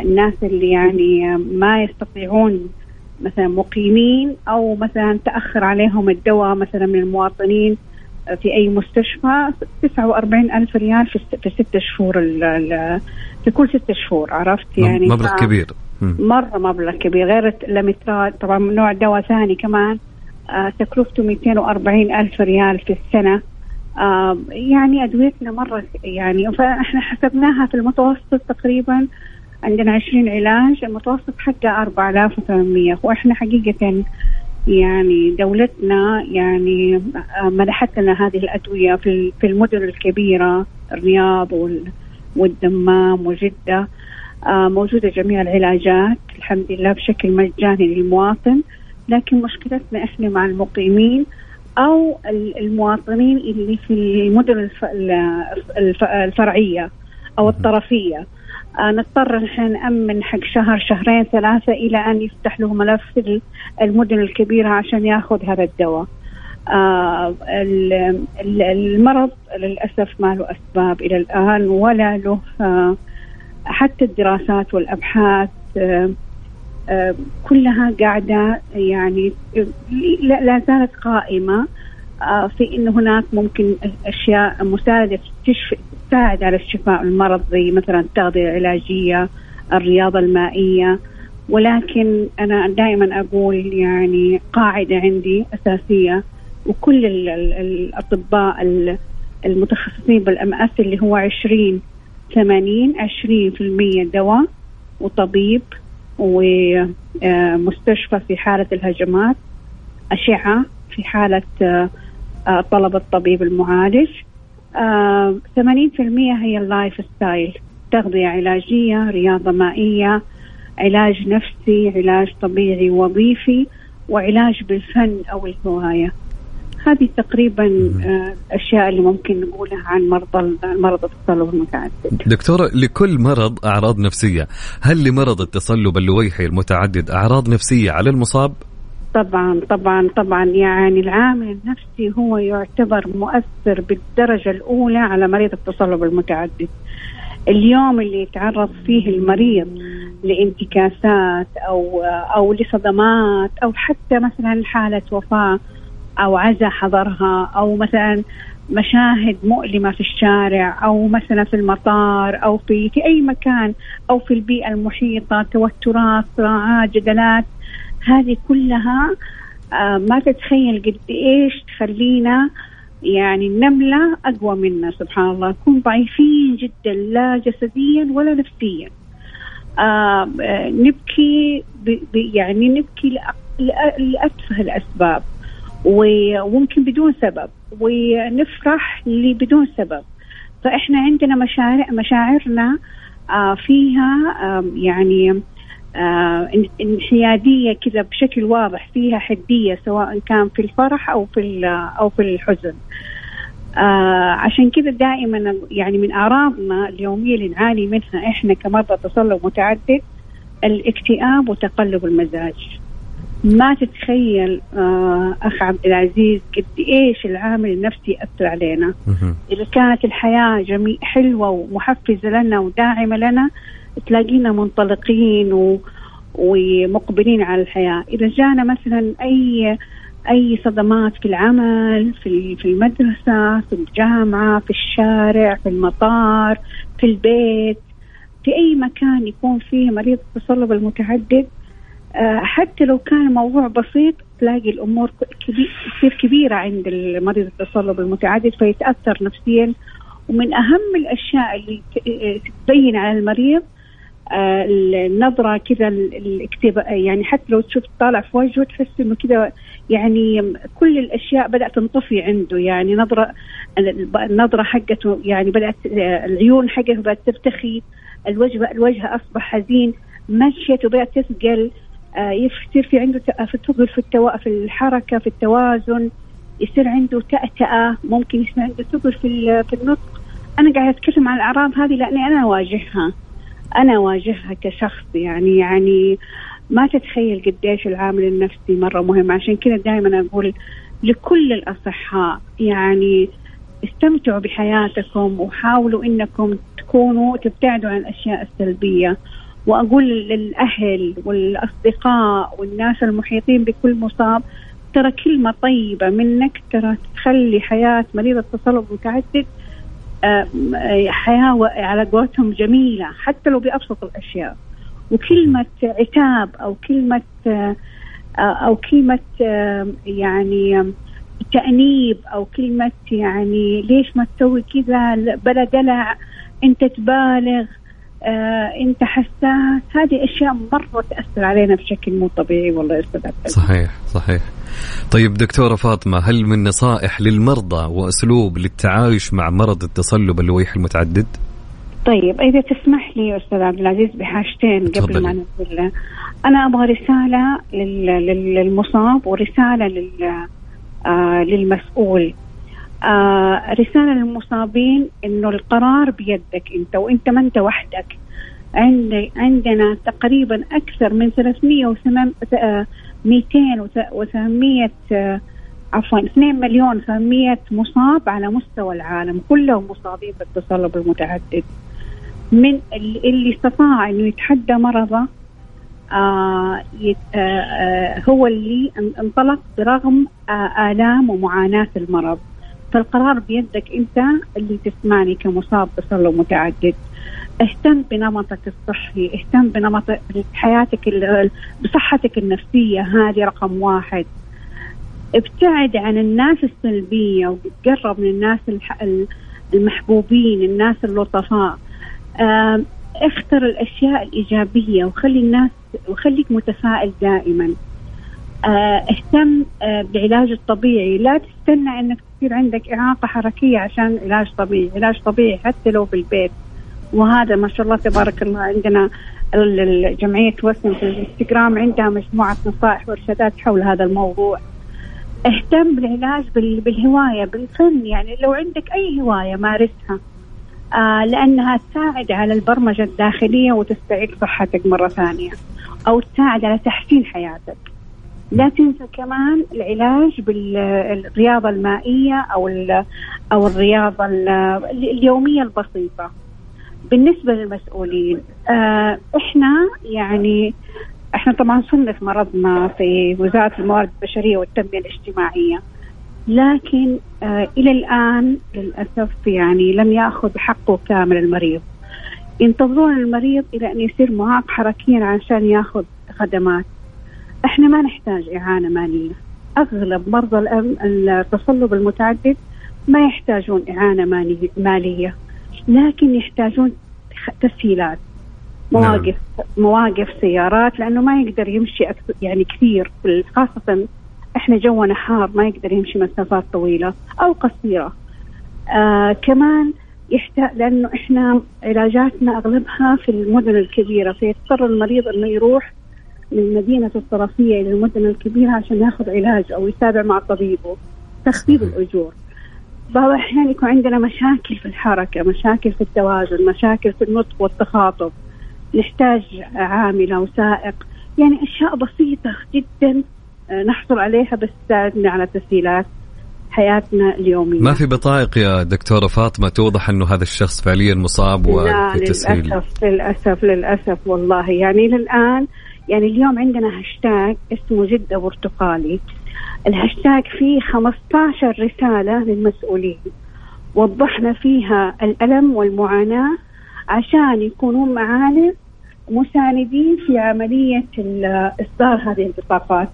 الناس اللي يعني ما يستطيعون مثلا مقيمين أو مثلا تأخر عليهم الدواء مثلا من المواطنين في أي مستشفى 49 ألف ريال في في ست شهور في كل ست شهور عرفت؟ يعني مبلغ كبير. مرة مبلغ كبير غير الامتراد طبعا نوع دواء ثاني كمان. آه تكلفته 240 ألف ريال في السنة. آه يعني أدويتنا مرة يعني فإحنا حسبناها في المتوسط تقريبا عندنا 20 علاج المتوسط حقه 4800 وإحنا حقيقة يعني دولتنا يعني آه، منحت لنا هذه الأدوية في في المدن الكبيرة الرياض والدمام وجدة. آه، موجودة جميع العلاجات الحمد لله بشكل مجاني للمواطن. لكن مشكلتنا إحنا مع المقيمين أو المواطنين اللي في المدن الفرعية أو الطرفية. نضطر نحن نأمن حق شهر شهرين ثلاثة إلى أن يفتح له ملف المدن الكبيرة عشان ياخذ هذا الدواء. آه المرض للأسف ما له أسباب إلى الآن ولا له آه حتى الدراسات والأبحاث آه آه كلها قاعدة يعني لا زالت قائمة آه في انه هناك ممكن أشياء مساعدة تشفي تساعد على الشفاء المرض زي مثلا التغذية العلاجية الرياضة المائية. ولكن أنا دائما أقول يعني قاعدة عندي أساسية وكل الأطباء المتخصصين بال MS اللي هو 20 80 20% دواء وطبيب ومستشفى في حالة الهجمات أشعة في حالة طلب الطبيب المعالج. 80% هي ال lifestyle تغذية علاجية رياضة مائية علاج نفسي علاج طبيعي وظيفي وعلاج بالفن أو الهواية هذه تقريبا الاشياء اللي ممكن نقولها عن مرضى مرض التصلب المتعدد. دكتورة لكل مرض أعراض نفسية، هل لمرض التصلب اللويحي المتعدد أعراض نفسية على المصاب؟ طبعا طبعا طبعا يعني العامل النفسي هو يعتبر مؤثر بالدرجة الأولى على مريض التصلب المتعدد. اليوم اللي يتعرض فيه المريض لانتكاسات أو أو لصدمات أو حتى مثلا حالة وفاة أو عزا حضرها أو مثلا مشاهد مؤلمة في الشارع أو مثلا في المطار أو في في أي مكان أو في البيئة المحيطة توترات صراعات جدلات هذه كلها آه ما تتخيل قد إيش تخلينا يعني النمله أقوى منا سبحان الله. نكون ضعيفين جدا لا جسديا ولا نفسيا. آه نبكي يعني نبكي لأتفه الأسباب وممكن بدون سبب ونفرح بدون سبب. فإحنا عندنا مشاعر مشاعرنا آه فيها آه يعني انحياديه كذا بشكل واضح فيها حدية سواء كان في الفرح أو في أو في الحزن. آه عشان كذا دائما يعني من اعراضنا اليومية اللي نعاني منها إحنا كمرضى تصلب متعدد الاكتئاب وتقلب المزاج. ما تتخيل آه أخ عبد العزيز قد إيش العامل النفسي يأثر علينا. إذا كانت الحياة جميل حلوة ومحفزة لنا وداعمة لنا تلاقينا منطلقين و ومقبلين على الحياة. إذا جانا مثلا اي أي صدمات في العمل في في المدرسة في الجامعة في الشارع في المطار في البيت في أي مكان يكون فيه مريض التصلب المتعدد آه، حتى لو كان الموضوع بسيط تلاقي الأمور تصير كبيرة عند المريض التصلب المتعدد فيتأثر نفسيا. ومن أهم الأشياء اللي تبين على المريض آه، النظرة كذا الاكتئاب يعني حتى لو تشوف طالع في وجهه تحس إنه كذا يعني كل الأشياء بدأت تنطفي عنده. يعني نظره النظرة حقته يعني بدات العيون حقته بدأت ترتخي. الوجه الوجه أصبح حزين. مشيته بدات تثقل. آه، يصير في عنده ثقل في التو... في الحركة في التوازن. يصير عنده تأتأة. ممكن يصير عنده ثقل في في النطق. أنا قاعدة أتكلم عن الأعراض هذه لأني أنا أواجهها. أنا اواجهها كشخص يعني يعني ما تتخيل قديش العامل النفسي مرة مهم. عشان كذا دائما أقول لكل الأصحاء يعني استمتعوا بحياتكم وحاولوا إنكم تكونوا تبتعدوا عن الأشياء السلبية. وأقول للأهل والأصدقاء والناس المحيطين بكل مصاب ترى كلمة طيبة منك ترى تخلي حياة مريض التصلب المتعدد حياة على قولتهم جميلة حتى لو بأبسط الأشياء. وكلمة عتاب آه، أو كلمة آه، يعني تأنيب أو كلمة يعني ليش ما تسوي كذا؟ بلا دلع أنت تبالغ. آه انت حساس هذه أشياء مرة تأثر علينا بشكل مو طبيعي والله يا أستاذ صحيح صحيح. طيب دكتورة فاطمة هل من نصائح للمرضى وأسلوب للتعايش مع مرض التصلب اللويح المتعدد؟ طيب إذا تسمح لي أستاذ عبد العزيز بحاجتين قبل ما ننزل. أنا أبغى رسالة للمصاب ورسالة لل آه للمسؤول. آه رسالة للمصابين إنه القرار بيدك أنت وأنت ما أنت وحدك. عند عندنا تقريبا أكثر من 300 و 200 و 800 عفوا 2 مليون 800 مصاب على مستوى العالم. كلهم مصابين بالتصلب المتعدد. من اللي استطاع إنه يتحدى مرضه آه آه هو اللي انطلق برغم آلام ومعاناة المرض. فالقرار بيدك انت اللي تسمعني كمصاب بتصلب متعدد اهتم بنمطك الصحي اهتم بنمط حياتك بصحتك النفسية هذه رقم واحد. ابتعد عن الناس السلبية وقرب من الناس المحبوبين الناس اللطفاء. اختر الأشياء الإيجابية وخلي الناس وخليك متفائل دائما. آه، اهتم آه، بالعلاج الطبيعي. لا تستنى أنك تصير عندك اعاقه حركية عشان علاج طبيعي علاج طبيعي حتى لو في البيت وهذا ما شاء الله تبارك الله عندنا جمعية وسم في الانستغرام عندها مجموعة نصائح وارشادات حول هذا الموضوع. اهتم بالعلاج بالهواية بالفن يعني لو عندك أي هواية مارسها آه لأنها تساعد على البرمجة الداخلية وتستعيد صحتك مرة ثانية أو تساعد على تحسين حياتك. لا تنسى كمان العلاج بالرياضة المائية أو أو الرياضة اليومية البسيطة. بالنسبة للمسؤولين آه إحنا يعني إحنا طبعا صنف مرضنا في وزارة الموارد البشرية والتنمية الاجتماعية. لكن آه إلى الآن للأسف يعني لم يأخذ حقه كامل المريض. ينتظرون المريض إلى أن يصير معاق حركيا عشان يأخذ خدمات. إحنا ما نحتاج إعانة مالية. أغلب مرضى التصلب المتعدد ما يحتاجون إعانة مالية لكن يحتاجون تسهيلات. مواقف نعم. مواقف سيارات لأنه ما يقدر يمشي أكثر يعني كثير خاصة إحنا جونا حار ما يقدر يمشي مسافات طويلة أو قصيرة. آه كمان يحتاج لأنه إحنا علاجاتنا أغلبها في المدن الكبيرة فيضطر المريض إنه يروح من المدينة الطرفية إلى المدن الكبيرة عشان ياخذ علاج أو يتابع مع طبيبه تخفيض الأجور. بعض الأحيان يكون عندنا مشاكل في الحركة مشاكل في التوازن مشاكل في النطق والتخاطب. نحتاج عاملة وسائق. يعني أشياء بسيطة جدا آه، نحصل عليها بس تساعدنا على تسهيلات حياتنا اليومية. ما في بطائق يا دكتورة فاطمة توضح أنه هذا الشخص فعليا مصاب تسهيل؟ للأسف للأسف للأسف والله. يعني للآن يعني اليوم عندنا هاشتاج اسمه جدة برتقالي الهاشتاج فيه 15 رسالة للمسؤولين وضحنا فيها الألم والمعاناة عشان يكونون معانا مساندين في عملية إصدار هذه البطاقات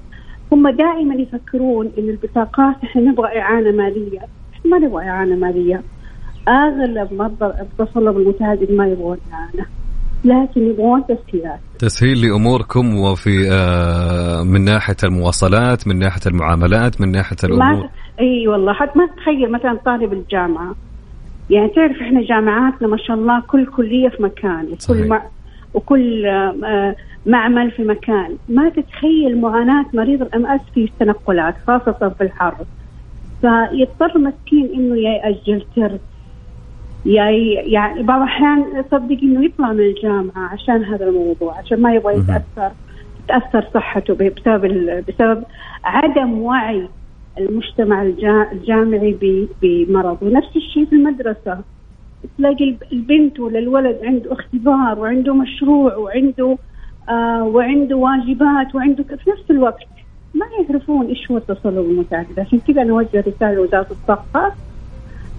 هم دائما يفكرون إن البطاقات إحنا نبغى إعانة مالية، ما نبغى إعانة مالية. أغلب مرضى التصلب المتعدد ما يبغون اعانه. لكن يبغون تسهيلات. تسهيل لأموركم وفي آه من ناحية المواصلات من ناحية المعاملات من ناحية الأمور. إي والله حتى ما تتخيل مثلا طالب الجامعة. يعني تعرف إحنا جامعاتنا ما شاء الله كل كلية في مكان وكل مع وكل آه معمل في مكان. ما تتخيل معاناة مريض الأم أس في التنقلات خاصة في الحر. فيضطر مسكين إنه يأجل ترك يعني بعض الأحيان تصدق إنه يطلع من الجامعة عشان هذا الموضوع عشان ما يبغى يتأثر تتأثر صحته بسبب بسبب عدم وعي المجتمع الجامعي بمرض. ونفس الشيء في المدرسة. تلاقي البنت ولا الولد عنده اختبار وعنده مشروع وعنده آه وعنده واجبات وعنده في نفس الوقت ما يعرفون إيش هو التصلب المتعدد عشان كذا أنا أوجه رسالة لوزارة الصحة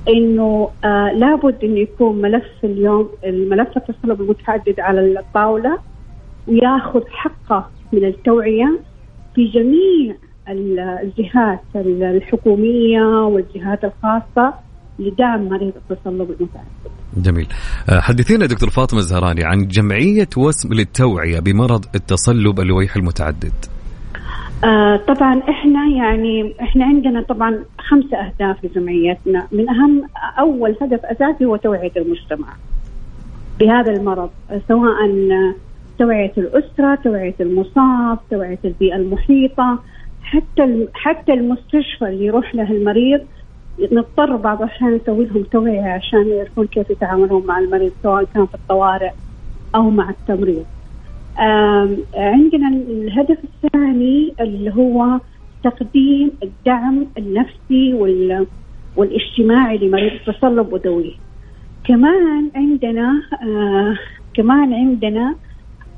إنه آه لابد انه يكون ملف اليوم الملف التصلب المتعدد على الطاولة وياخذ حقه من التوعية في جميع الجهات الحكومية والجهات الخاصة لدعم مريض التصلب المتعدد. جميل. آه، حدثينا دكتور فاطمة الزهراني عن جمعية وسم للتوعية بمرض التصلب اللويح المتعدد. آه طبعا إحنا يعني إحنا عندنا طبعا خمسة أهداف لجمعيتنا، من أهم أول هدف أساسي هو توعية المجتمع بهذا المرض سواء توعية الأسرة، توعية المصاب، توعية البيئة المحيطة، حتى حتى المستشفى اللي يروح له المريض. نضطر بعض الأحيان نسوي لهم توعية عشان يعرفون كيف يتعاملون مع المريض سواء كان في الطوارئ أو مع التمريض. عندنا الهدف الثاني اللي هو تقديم الدعم النفسي والاجتماعي لمريض التصلب وذويه كمان عندنا آه كمان عندنا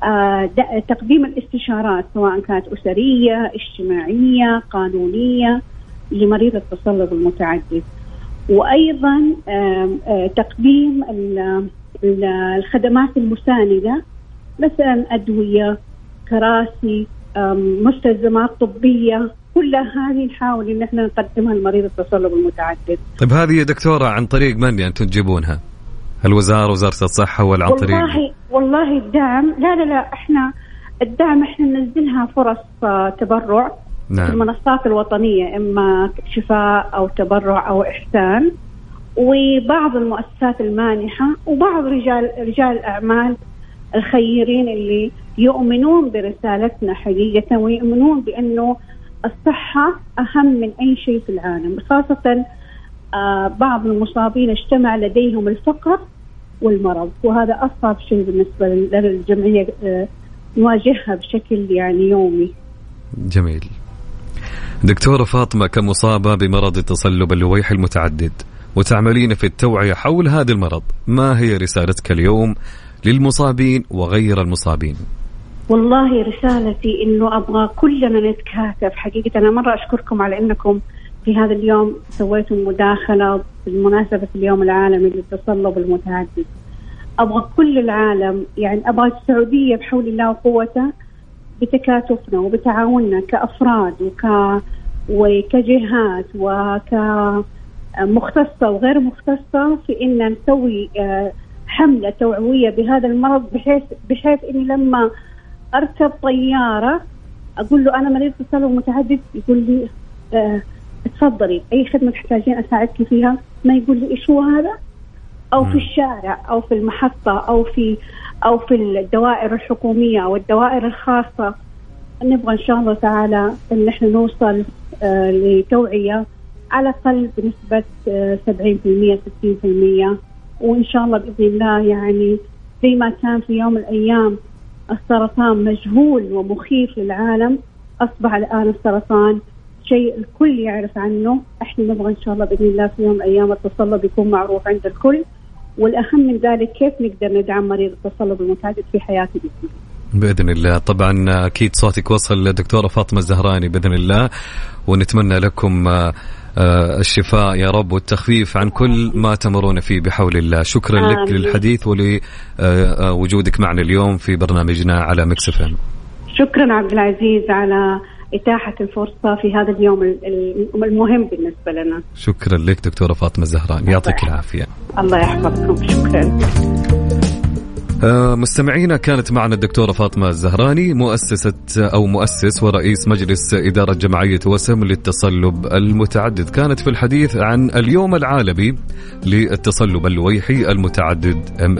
آه تقديم الاستشارات سواء كانت أسرية اجتماعية قانونية لمريض التصلب المتعدد. وأيضا تقديم الخدمات المساندة مثلا أدوية كراسي مستلزمات طبية كلها هذه نحاول إن إحنا نقدمها لمريض التصلب المتعدد. طيب هذه يا دكتورة عن طريق من يعني أنتم تجيبونها؟ الوزاره وزارة الصحة ولا عن طريق والله والله الدعم لا لا لا إحنا الدعم إحنا ننزلها فرص آه، تبرع نعم. في المنصات الوطنية إما شفاء أو تبرع أو إحسان وبعض المؤسسات المانحة وبعض رجال رجال الأعمال الخيرين اللي يؤمنون برسالتنا حقيقة ويؤمنون بأنه الصحة أهم من أي شيء في العالم خاصة آه بعض المصابين اجتمع لديهم الفقر والمرض وهذا أصعب شيء بالنسبة للجمعية آه نواجهها بشكل يعني يومي. جميل. دكتورة فاطمة كمصابة بمرض التصلب اللويح المتعدد وتعملين في التوعية حول هذا المرض ما هي رسالتك اليوم؟ للمصابين وغير المصابين. والله رسالتي إنه أبغى كلنا نتكاتف حقيقة أنا مرة أشكركم على إنكم في هذا اليوم سويتم مداخلة بمناسبه اليوم العالمي للتصلب المتعدد. أبغى كل العالم يعني أبغى السعودية بحول الله وقوته بتكاتفنا وبتعاوننا كأفراد وك وكجهات وكمختصه وغير مختصة في إن نسوي حملة توعوية بهذا المرض بحيث بحيث إني لما أركب طيارة أقول له أنا مريض تصلب متعدد يقول لي آه تفضلي أي خدمة تحتاجين اساعدك فيها؟ ما يقول لي إيش هو هذا؟ أو في الشارع أو في المحطة أو في أو في الدوائر الحكومية أو الدوائر الخاصة. نبغى إن شاء الله تعالى إن إحنا نوصل آه لتوعية على الأقل بنسبة آه 70% 60% وإن شاء الله بإذن الله يعني زي ما كان في يوم من الأيام السرطان مجهول ومخيف للعالم أصبح الآن السرطان شيء الكل يعرف عنه. إحنا نبغى إن شاء الله بإذن الله في يوم من الأيام التصلب يكون معروف عند الكل. والأهم من ذلك كيف نقدر ندعم مريض التصلب المتعدد في حياته بإذن بإذن الله. طبعا أكيد صوتك وصل لدكتورة فاطمة الزهراني بإذن الله ونتمنى لكم الشفاء يا رب والتخفيف عن كل ما تمرون فيه بحول الله. شكرا لك آمين. للحديث ولوجودك معنا اليوم في برنامجنا على مكس FM. شكرا عبد العزيز على إتاحة الفرصة في هذا اليوم ال- ال- المهم بالنسبة لنا. شكرا لك دكتورة فاطمة الزهراني يعطيك العافية. الله يحفظكم. شكرا. آه، مستمعينا كانت معنا الدكتورة فاطمة الزهراني مؤسسة أو مؤسس ورئيس مجلس إدارة جمعية وسم للتصلب المتعدد. كانت في الحديث عن اليوم العالمي للتصلب اللويحي المتعدد ام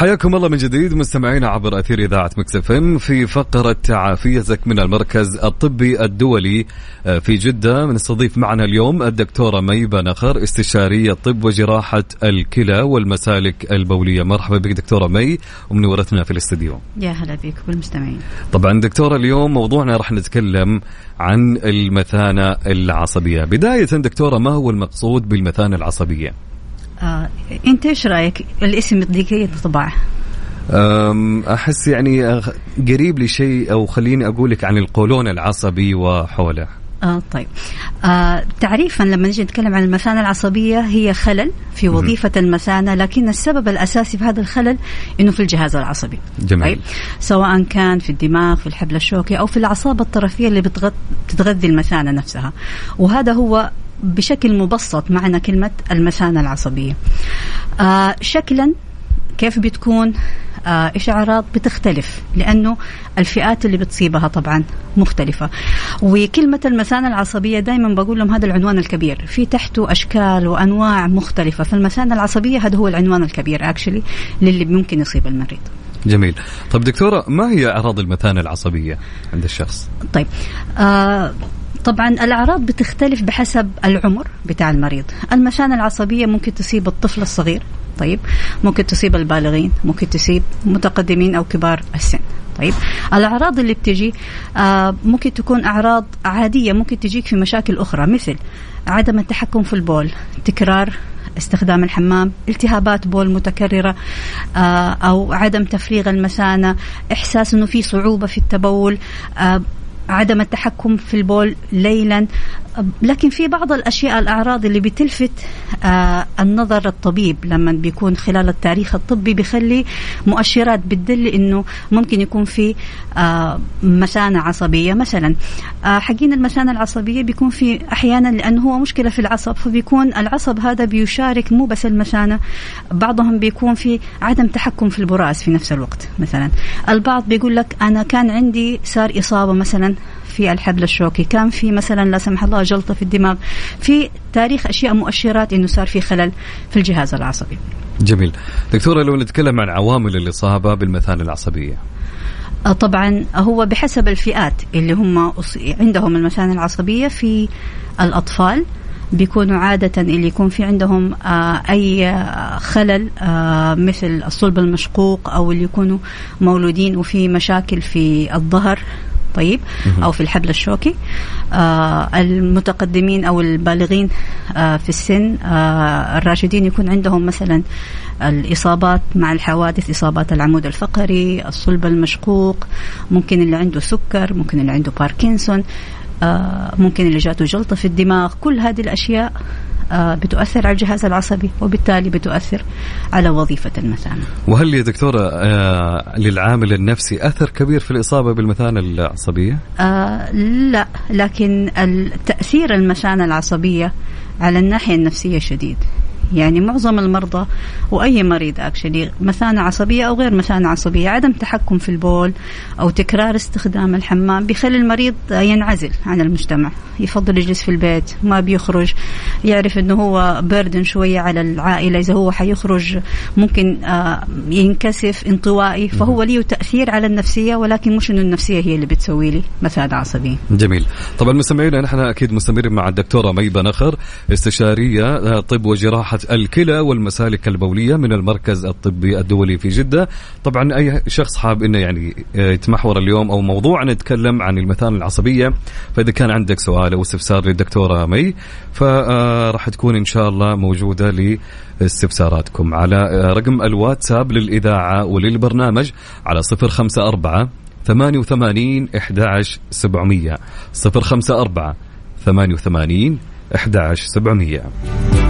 حياكم الله من جديد مستمعينا عبر أثير إذاعة مكس FM في فقرة عافيتك من المركز الطبي الدولي آه، في جدة. بنستضيف معنا اليوم الدكتورة ميبة نخر استشارية طب وجراحة الكلى والمسالك البولية. مرحبا بك دكتورة مي ومنورتنا في الاستديو. يا هلا بك بالمستمعين طبعا دكتورة اليوم موضوعنا راح نتكلم عن المثانة العصبية. بداية دكتورة ما هو المقصود بالمثانة العصبية؟ آه، انت إيش رأيك؟ الاسم طبع أم، أحس يعني قريب لشيء أو خليني أقول لك عن القولون العصبي وحوله. آه طيب. آه تعريفا لما نجي نتكلم عن المثانة العصبية هي خلل في وظيفة المثانة لكن السبب الأساسي في هذا الخلل إنه في الجهاز العصبي. جميل. طيب. سواء كان في الدماغ في الحبل الشوكي أو في الأعصاب الطرفية اللي بتغذ- بتغذي المثانة نفسها. وهذا هو بشكل مبسط معنى كلمة المثانة العصبية. آه شكلا كيف بتكون؟ آه اعراض بتختلف لأنه الفئات اللي بتصيبها طبعا مختلفة. وكلمة المثانة العصبية دائما بقول لهم هذا العنوان الكبير. في تحته أشكال وأنواع مختلفة فالمثانة العصبية هذا هو العنوان الكبير اكشلي للي ممكن يصيب المريض. جميل. طب دكتورة ما هي أعراض المثانة العصبية عند الشخص؟ طيب آه طبعا الأعراض بتختلف بحسب العمر بتاع المريض. المثانه العصبية ممكن تصيب الطفل الصغير طيب؟ ممكن تصيب البالغين ممكن تصيب متقدمين أو كبار السن طيب؟ الأعراض اللي بتجي آه ممكن تكون أعراض عادية ممكن تجيك في مشاكل أخرى مثل عدم التحكم في البول تكرار استخدام الحمام التهابات بول متكررة آه، أو عدم تفريغ المثانة إحساس أنه في صعوبة في التبول آه، عدم التحكم في البول ليلا. لكن في بعض الأشياء الأعراض اللي بتلفت آه، النظر الطبيب لما بيكون خلال التاريخ الطبي بيخلي مؤشرات بتدل إنه ممكن يكون في آه، مثانه عصبية. مثلا آه، حقين المثانه العصبية بيكون في أحيانا لأنه هو مشكلة في العصب فبيكون العصب هذا بيشارك مو بس المثانه بعضهم بيكون في عدم تحكم في البراز في نفس الوقت. مثلا البعض بيقول لك أنا كان عندي صار إصابة مثلا في الحبل الشوكي. كان في مثلا لا سمح الله جلطة في الدماغ. في تاريخ أشياء مؤشرات إنه صار في خلل في الجهاز العصبي. جميل. دكتورة لو نتكلم عن عوامل الإصابة بالمثانة العصبية. آه، طبعا هو بحسب الفئات اللي هم عندهم المثانة العصبية في الأطفال بيكونوا عادة اللي يكون في عندهم آه، أي آه، خلل آه، مثل الصلب المشقوق أو اللي يكونوا مولودين وفي مشاكل في الظهر. طيب أو في الحبل الشوكي. آه المتقدمين أو البالغين آه في السن آه الراشدين يكون عندهم مثلا الإصابات مع الحوادث إصابات العمود الفقري الصلب المشقوق ممكن اللي عنده سكر ممكن اللي عنده باركنسون. ممكن اللي جاته جلطة في الدماغ. كل هذه الأشياء آه بتؤثر على الجهاز العصبي وبالتالي بتؤثر على وظيفة المثانة. وهل يا دكتورة آه للعامل النفسي أثر كبير في الإصابة بالمثانة العصبية؟ آه لا لكن التأثير المثانة العصبية على الناحية النفسية شديد. يعني معظم المرضى وأي مريض اكشلي مثانة عصبية أو غير مثانة عصبية عدم تحكم في البول أو تكرار استخدام الحمام بيخلي المريض ينعزل عن المجتمع يفضل يجلس في البيت ما بيخرج يعرف إنه هو بردن شوية على العائلة إذا هو حيخرج ممكن آه، ينكسف انطوائي فهو له تأثير على النفسية ولكن مش إنه النفسية هي اللي بتسوي لي مثانة عصبية. جميل. طبعا مستمعينا نحن أكيد مستمرين مع الدكتورة ميبه نخر استشارية طب وجراحة الكلى والمسالك البولية من المركز الطبي الدولي في جدة. طبعا أي شخص حاب إنه يعني آه، يتمحور اليوم أو موضوع نتكلم عن المثانة العصبية. فإذا كان عندك سؤال أو استفسار للدكتورة مي فراح تكون إن شاء الله موجودة لاستفساراتكم. على آه، رقم الواتساب للإذاعة وللبرنامج على 054 88 11 700 054 88 11 700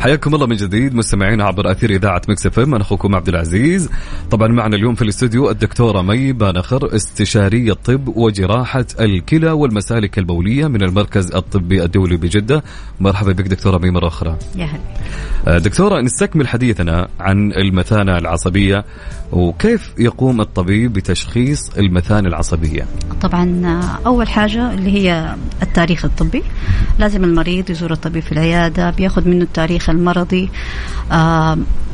حياكم الله من جديد مستمعينا عبر أثير إذاعة مكس FM. أنا أخوكم عبد العزيز. طبعا معنا اليوم في الاستوديو الدكتورة مي بانخر استشاريه طب وجراحة الكلى والمسالك البولية من المركز الطبي الدولي بجدة. مرحبا بك دكتورة مي مرة أخرى. يا هلا. آه، دكتورة نستكمل حديثنا عن المثانة العصبية. وكيف يقوم الطبيب بتشخيص المثانة العصبية؟ طبعا أول حاجة اللي هي التاريخ الطبي. لازم المريض يزور الطبيب في العيادة بياخذ منه التاريخ المرضي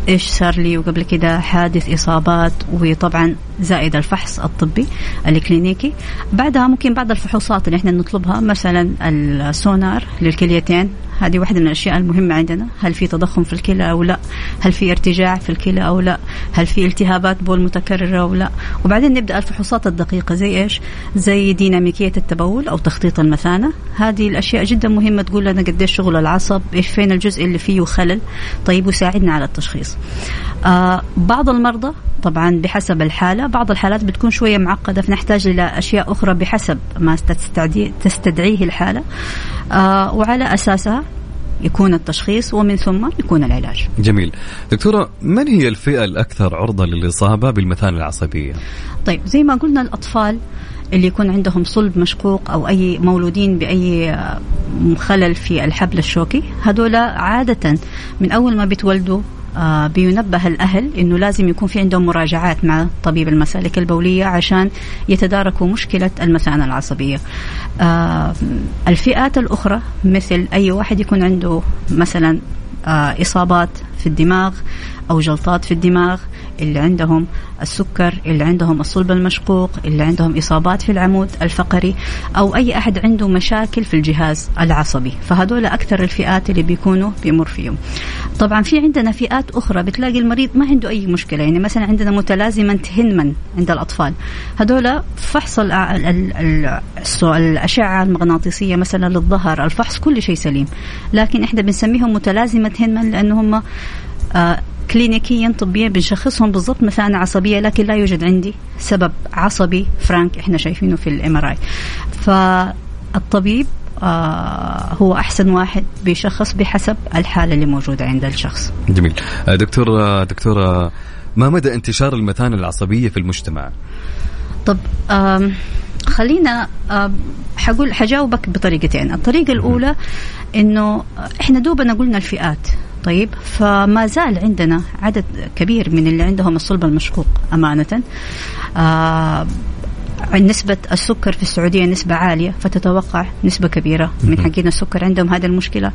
إيش صار لي وقبل كده؟ حادث إصابات وطبعا زائد الفحص الطبي الكلينيكي. بعدها ممكن بعض الفحوصات اللي إحنا نطلبها مثلا السونار للكليتين. هذه واحدة من الأشياء المهمة عندنا. هل في تضخم في الكلى أو لا؟ هل في ارتجاع في الكلى أو لا؟ هل في التهابات بول متكررة أو لا؟ وبعدين نبدأ الفحوصات الدقيقة. زي إيش؟ زي ديناميكية التبول أو تخطيط المثانة. هذه الأشياء جدا مهمة تقول لنا قديش شغل العصب إيش فين الجزء اللي فيه خلل. طيب وساعدنا على التشخيص. آه بعض المرضى طبعا بحسب الحالة بعض الحالات بتكون شوية معقدة فنحتاج إلى أشياء أخرى بحسب ما تستدعيه الحالة. آه وعلى أساسها يكون التشخيص ومن ثم يكون العلاج. جميل. دكتورة من هي الفئة الأكثر عرضة للإصابة بالمثانة العصبية؟ طيب زي ما قلنا الأطفال اللي يكون عندهم صلب مشقوق أو أي مولودين بأي آه، خلل في الحبل الشوكي هذول عادة من أول ما بيتولدوا بينبه الأهل أنه لازم يكون في عندهم مراجعات مع طبيب المسالك البولية عشان يتداركوا مشكلة المثانة العصبية. آه الفئات الأخرى مثل أي واحد يكون عنده مثلا آه إصابات في الدماغ أو جلطات في الدماغ اللي عندهم السكر اللي عندهم الصلب المشقوق اللي عندهم إصابات في العمود الفقري أو أي أحد عنده مشاكل في الجهاز العصبي. فهدول أكثر الفئات اللي بيكونوا بيمر فيهم. طبعا في عندنا فئات أخرى بتلاقي المريض ما عنده أي مشكلة. يعني مثلا عندنا متلازمة هنمن عند الأطفال. هدول فحص الأشعة المغناطيسية مثلا للظهر الفحص كل شيء سليم. لكن إحنا بنسميهم متلازمة هنمن لأنهم آه clinically طبيا بنشخصهم بالضبط مثانة عصبية لكن لا يوجد عندي سبب عصبي فرانك إحنا شايفينه في ال MRI فالطبيب آه هو أحسن واحد بيشخص بحسب الحالة اللي موجودة عند الشخص. جميل. آه، دكتور آه، دكتوره ما مدى انتشار المثانة العصبية في المجتمع؟ طب خلينا حقول حجاوبك بطريقتين، الطريقة الأولى إنه إحنا دوبنا قلنا الفئات طيب. فما زال عندنا عدد كبير من اللي عندهم الصلب المشقوق أمانة. آه نسبة السكر في السعودية نسبة عالية فتتوقع نسبة كبيرة. من حقين السكر عندهم هذه المشكلة.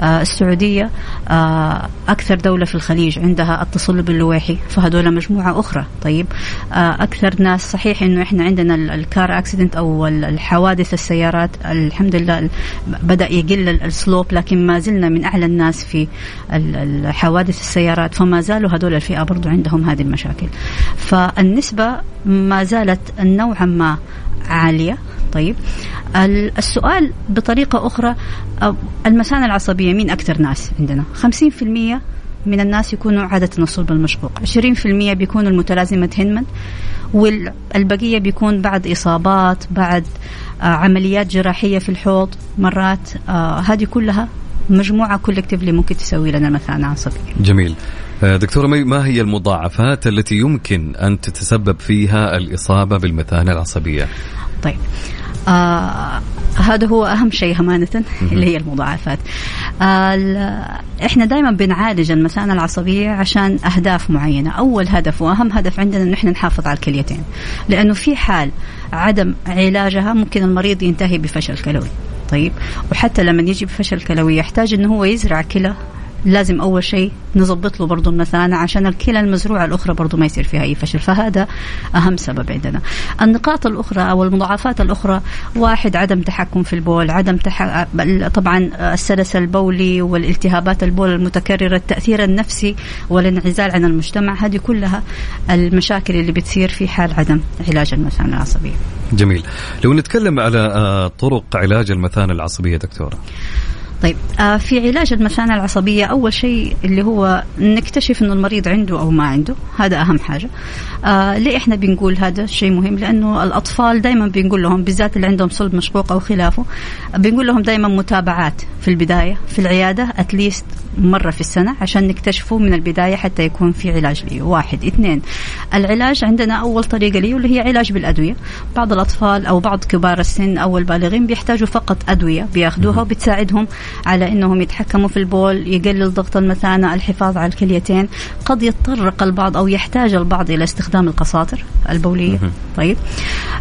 آه السعودية آه أكثر دولة في الخليج عندها التصلب اللويحي فهذول مجموعة أخرى. طيب آه أكثر ناس صحيح إنه إحنا عندنا الكار أكسيدنت أو الحوادث السيارات الحمد لله بدأ يقل السلوب لكن ما زلنا من أعلى الناس في حوادث السيارات فما زالوا هذول الفئة برضو عندهم هذه المشاكل. فالنسبة ما زالت نوعا ما عالية. طيب. السؤال بطريقة أخرى المثانة العصبية مين أكثر ناس عندنا؟ 50% من الناس يكونوا عادة الصلب المشقوق 20% بيكونوا المتلازمة هنمن والبقية بيكون بعد إصابات بعد آه عمليات جراحية في الحوض مرات. آه هذه كلها مجموعة كولكتيفلي ممكن تسوي لنا مثانة عصبية. جميل. دكتورة مي ما هي المضاعفات التي يمكن أن تتسبب فيها الإصابة بالمثانة العصبية؟ طيب. آه هذا هو أهم شيء أمانة اللي هي المضاعفات. آه إحنا دائما بنعالج المثانة العصبية عشان أهداف معينة. أول هدف وأهم هدف عندنا إنه إحنا نحافظ على الكليتين. لأنه في حال عدم علاجها ممكن المريض ينتهي بفشل كلوي. طيب. وحتى لما يجي بفشل كلوي يحتاج إنه هو يزرع كلى لازم أول شيء نظبط له برضه المثانه عشان الكلى المزروعة الأخرى برضه ما يصير فيها أي فشل. فهذا أهم سبب عندنا. النقاط الأخرى أو المضاعفات الأخرى واحد عدم تحكم في البول عدم تح... طبعا السلس البولي والالتهابات البول المتكررة التأثير النفسي والانعزال عن المجتمع هذه كلها المشاكل اللي بتصير في حال عدم علاج المثانة العصبية. جميل. لو نتكلم على آه، طرق علاج المثانة العصبية دكتورة. طيب آه في علاج المثانة العصبية أول شيء اللي هو نكتشف إنه المريض عنده أو ما عنده هذا أهم حاجة. آه ليه إحنا بنقول هذا شيء مهم؟ لأنه الأطفال دائما بنقول لهم بالذات اللي عندهم صلب مشقوق أو خلافه بنقول لهم دائما متابعات في البداية في العيادة أتليست مرة في السنة عشان نكتشفه من البداية حتى يكون في علاج ليه واحد. اثنين العلاج عندنا أول طريقة ليه واللي هي علاج بالأدوية. بعض الأطفال أو بعض كبار السن أو البالغين بيحتاجوا فقط أدوية بياخذوها وبتساعدهم على أنهم يتحكموا في البول يقلل ضغط المثانة الحفاظ على الكليتين. قد يتطرق البعض أو يحتاج البعض إلى استخدام القساطر البولية. طيب.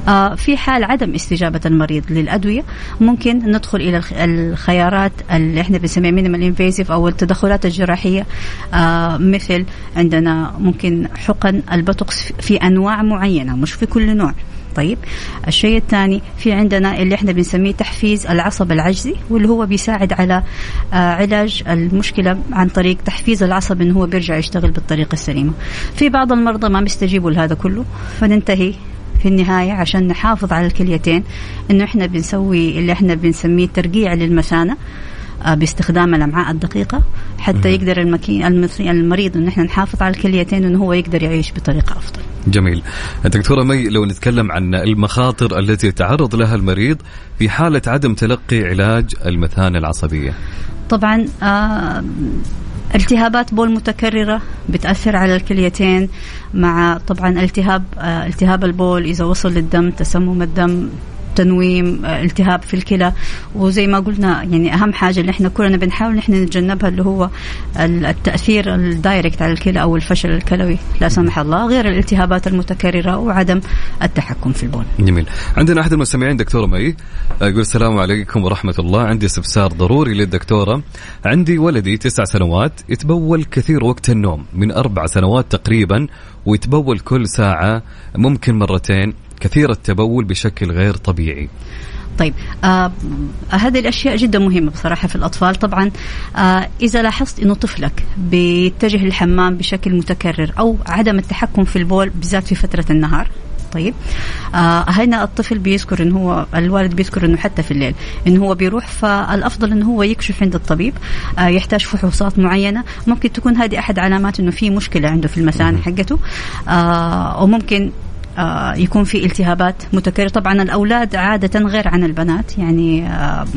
آه في حال عدم استجابة المريض للأدوية ممكن ندخل إلى الخيارات اللي إحنا بنسميها minimal invasive أو التدخلات الجراحية. آه مثل عندنا ممكن حقن البوتوكس في أنواع معينة مش في كل نوع. طيب الشيء الثاني في عندنا اللي إحنا بنسميه تحفيز العصب العجزي واللي هو بيساعد على آه علاج المشكلة عن طريق تحفيز العصب إنه هو بيرجع يشتغل بالطريقة السليمة. في بعض المرضى ما بيستجيبوا لهذا كله فننتهي في النهاية عشان نحافظ على الكليتين. إنه إحنا بنسوي اللي إحنا بنسميه ترقيع للمثانة باستخدام الأمعاء الدقيقة حتى يقدر المكين المريض إن إحنا نحافظ على الكليتين وانه هو يقدر يعيش بطريقة أفضل. جميل. دكتورة مي لو نتكلم عن المخاطر التي يتعرض لها المريض في حالة عدم تلقي علاج المثانة العصبية. طبعا آه التهابات بول متكررة بتأثر على الكليتين مع طبعا التهاب آه التهاب البول إذا وصل للدم تسمم الدم تنويم التهاب في الكلى. وزي ما قلنا يعني أهم حاجة اللي إحنا كلنا بنحاول نحن نتجنبها اللي هو التأثير ال direct على الكلى أو الفشل الكلوي. لا سمح الله غير الالتهابات المتكررة وعدم التحكم في البول. جميل. عندنا أحد المستمعين دكتوره مي يقول السلام عليكم ورحمة الله. عندي استفسار ضروري للدكتورة. عندي ولدي تسع سنوات يتبول كثير وقت النوم من أربع سنوات تقريبا ويتبول كل ساعة ممكن مرتين. كثير التبول بشكل غير طبيعي. طيب آه هذه الأشياء جدا مهمة بصراحة في الأطفال. طبعا آه إذا لاحظت إنه طفلك بيتجه للحمام بشكل متكرر أو عدم التحكم في البول بالذات في فترة النهار طيب آه هنا الطفل بيذكر إنه هو الوالد بيذكر إنه حتى في الليل إنه هو بيروح فالأفضل إنه هو يكشف عند الطبيب آه يحتاج فحوصات معينة. ممكن تكون هذه أحد علامات إنه في مشكلة عنده في المثانه حقته آه وممكن آه، يكون في التهابات متكررة. طبعا الأولاد عادة غير عن البنات. يعني آه،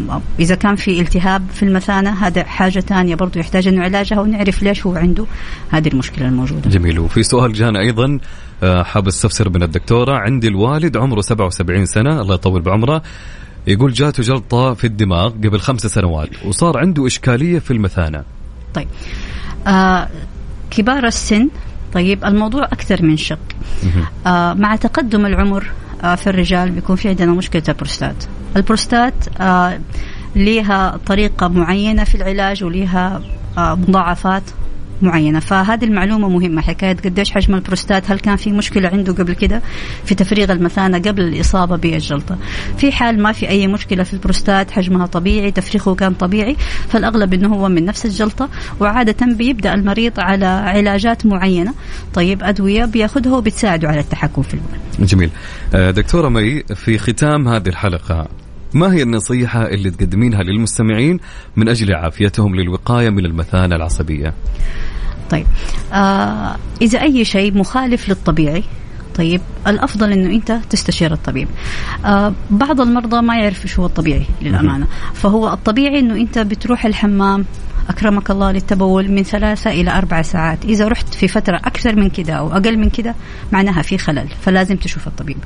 إذا كان في التهاب في المثانة هذا حاجة ثانية برضو يحتاج أنه علاجها ونعرف ليش هو عنده هذه المشكلة الموجودة. جميل. وفي سؤال جانا أيضا آه، حاب أستفسر من الدكتورة. عندي الوالد عمره 77 سنة الله يطول بعمره. يقول جاته جلطة في الدماغ قبل خمس سنوات وصار عنده إشكالية في المثانة. طيب. آه كبار السن طيب الموضوع أكثر من شق. آه مع تقدم العمر آه في الرجال بيكون في عندنا مشكلة البروستات. البروستات آه ليها طريقة معينة في العلاج وليها آه مضاعفات. معينة. فهذه المعلومة مهمة. حكاية قديش حجم البروستات هل كان في مشكلة عنده قبل كده في تفريغ المثانة قبل الإصابة بالجلطة؟ في حال ما في أي مشكلة في البروستات حجمها طبيعي تفريغه كان طبيعي فالأغلب إنه هو من نفس الجلطة وعادة بيبدأ المريض على علاجات معينة. طيب أدوية بياخذها وبتساعده على التحكم في البول جميل. آه، دكتورة مي في ختام هذه الحلقة ما هي النصيحة اللي تقدمينها للمستمعين من أجل عافيتهم للوقاية من المثانة العصبية؟ طيب آه إذا أي شيء مخالف للطبيعي طيب الأفضل إنه أنت تستشير الطبيب. آه بعض المرضى ما يعرف شو هو الطبيعي للأمانة. فهو الطبيعي إنه أنت بتروح الحمام أكرمك الله للتبول من ثلاثة إلى أربع ساعات. إذا رحت في فترة أكثر من كده أو أقل من كده معناها في خلل فلازم تشوف الطبيب.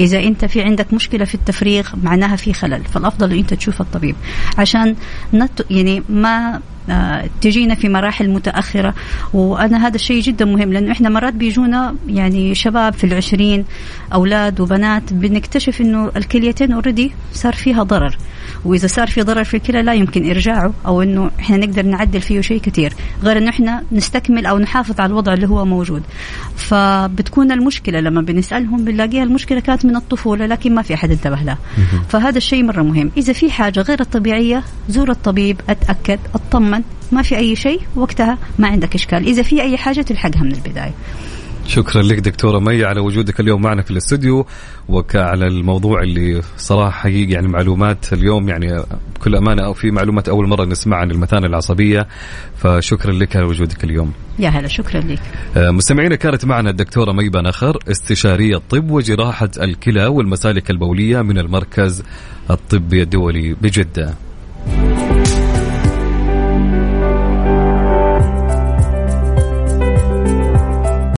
إذا أنت في عندك مشكلة في التفريغ معناها في خلل فالأفضل انه أنت تشوف الطبيب. عشان نت يعني ما آه، تجينا في مراحل متأخرة وأنا هذا الشيء جدا مهم لأنه إحنا مرات بيجونا يعني شباب في العشرين أولاد وبنات بنكتشف إنه الكليتين اوريدي صار فيها ضرر. وإذا صار في ضرر في الكلى لا يمكن إرجاعه أو إنه إحنا نقدر نعدل فيه شيء كثير غير إنه إحنا نستكمل أو نحافظ على الوضع اللي هو موجود. فبتكون المشكلة لما بنسألهم بنلاقيها المشكلة كانت من الطفولة لكن ما في أحد انتبه لها. فهذا الشيء مرة مهم. إذا في حاجة غير الطبيعية زور الطبيب أتأكد أطمن. ما في أي شيء وقتها ما عندك إشكال. إذا في أي حاجة تلحقها من البداية. شكرا لك دكتورة مي على وجودك اليوم معنا في الاستوديو وعلى الموضوع اللي صراحة حقيقي يعني معلومات اليوم يعني بكل أمانة أو في معلومات أول مرة نسمع عن المثانة العصبية فشكرا لك على وجودك اليوم. يا هلا شكرا لك. آه، مستمعينا كانت معنا الدكتورة مي بنخر استشارية طب وجراحة الكلى والمسالك البولية من المركز الطبي الدولي بجدة.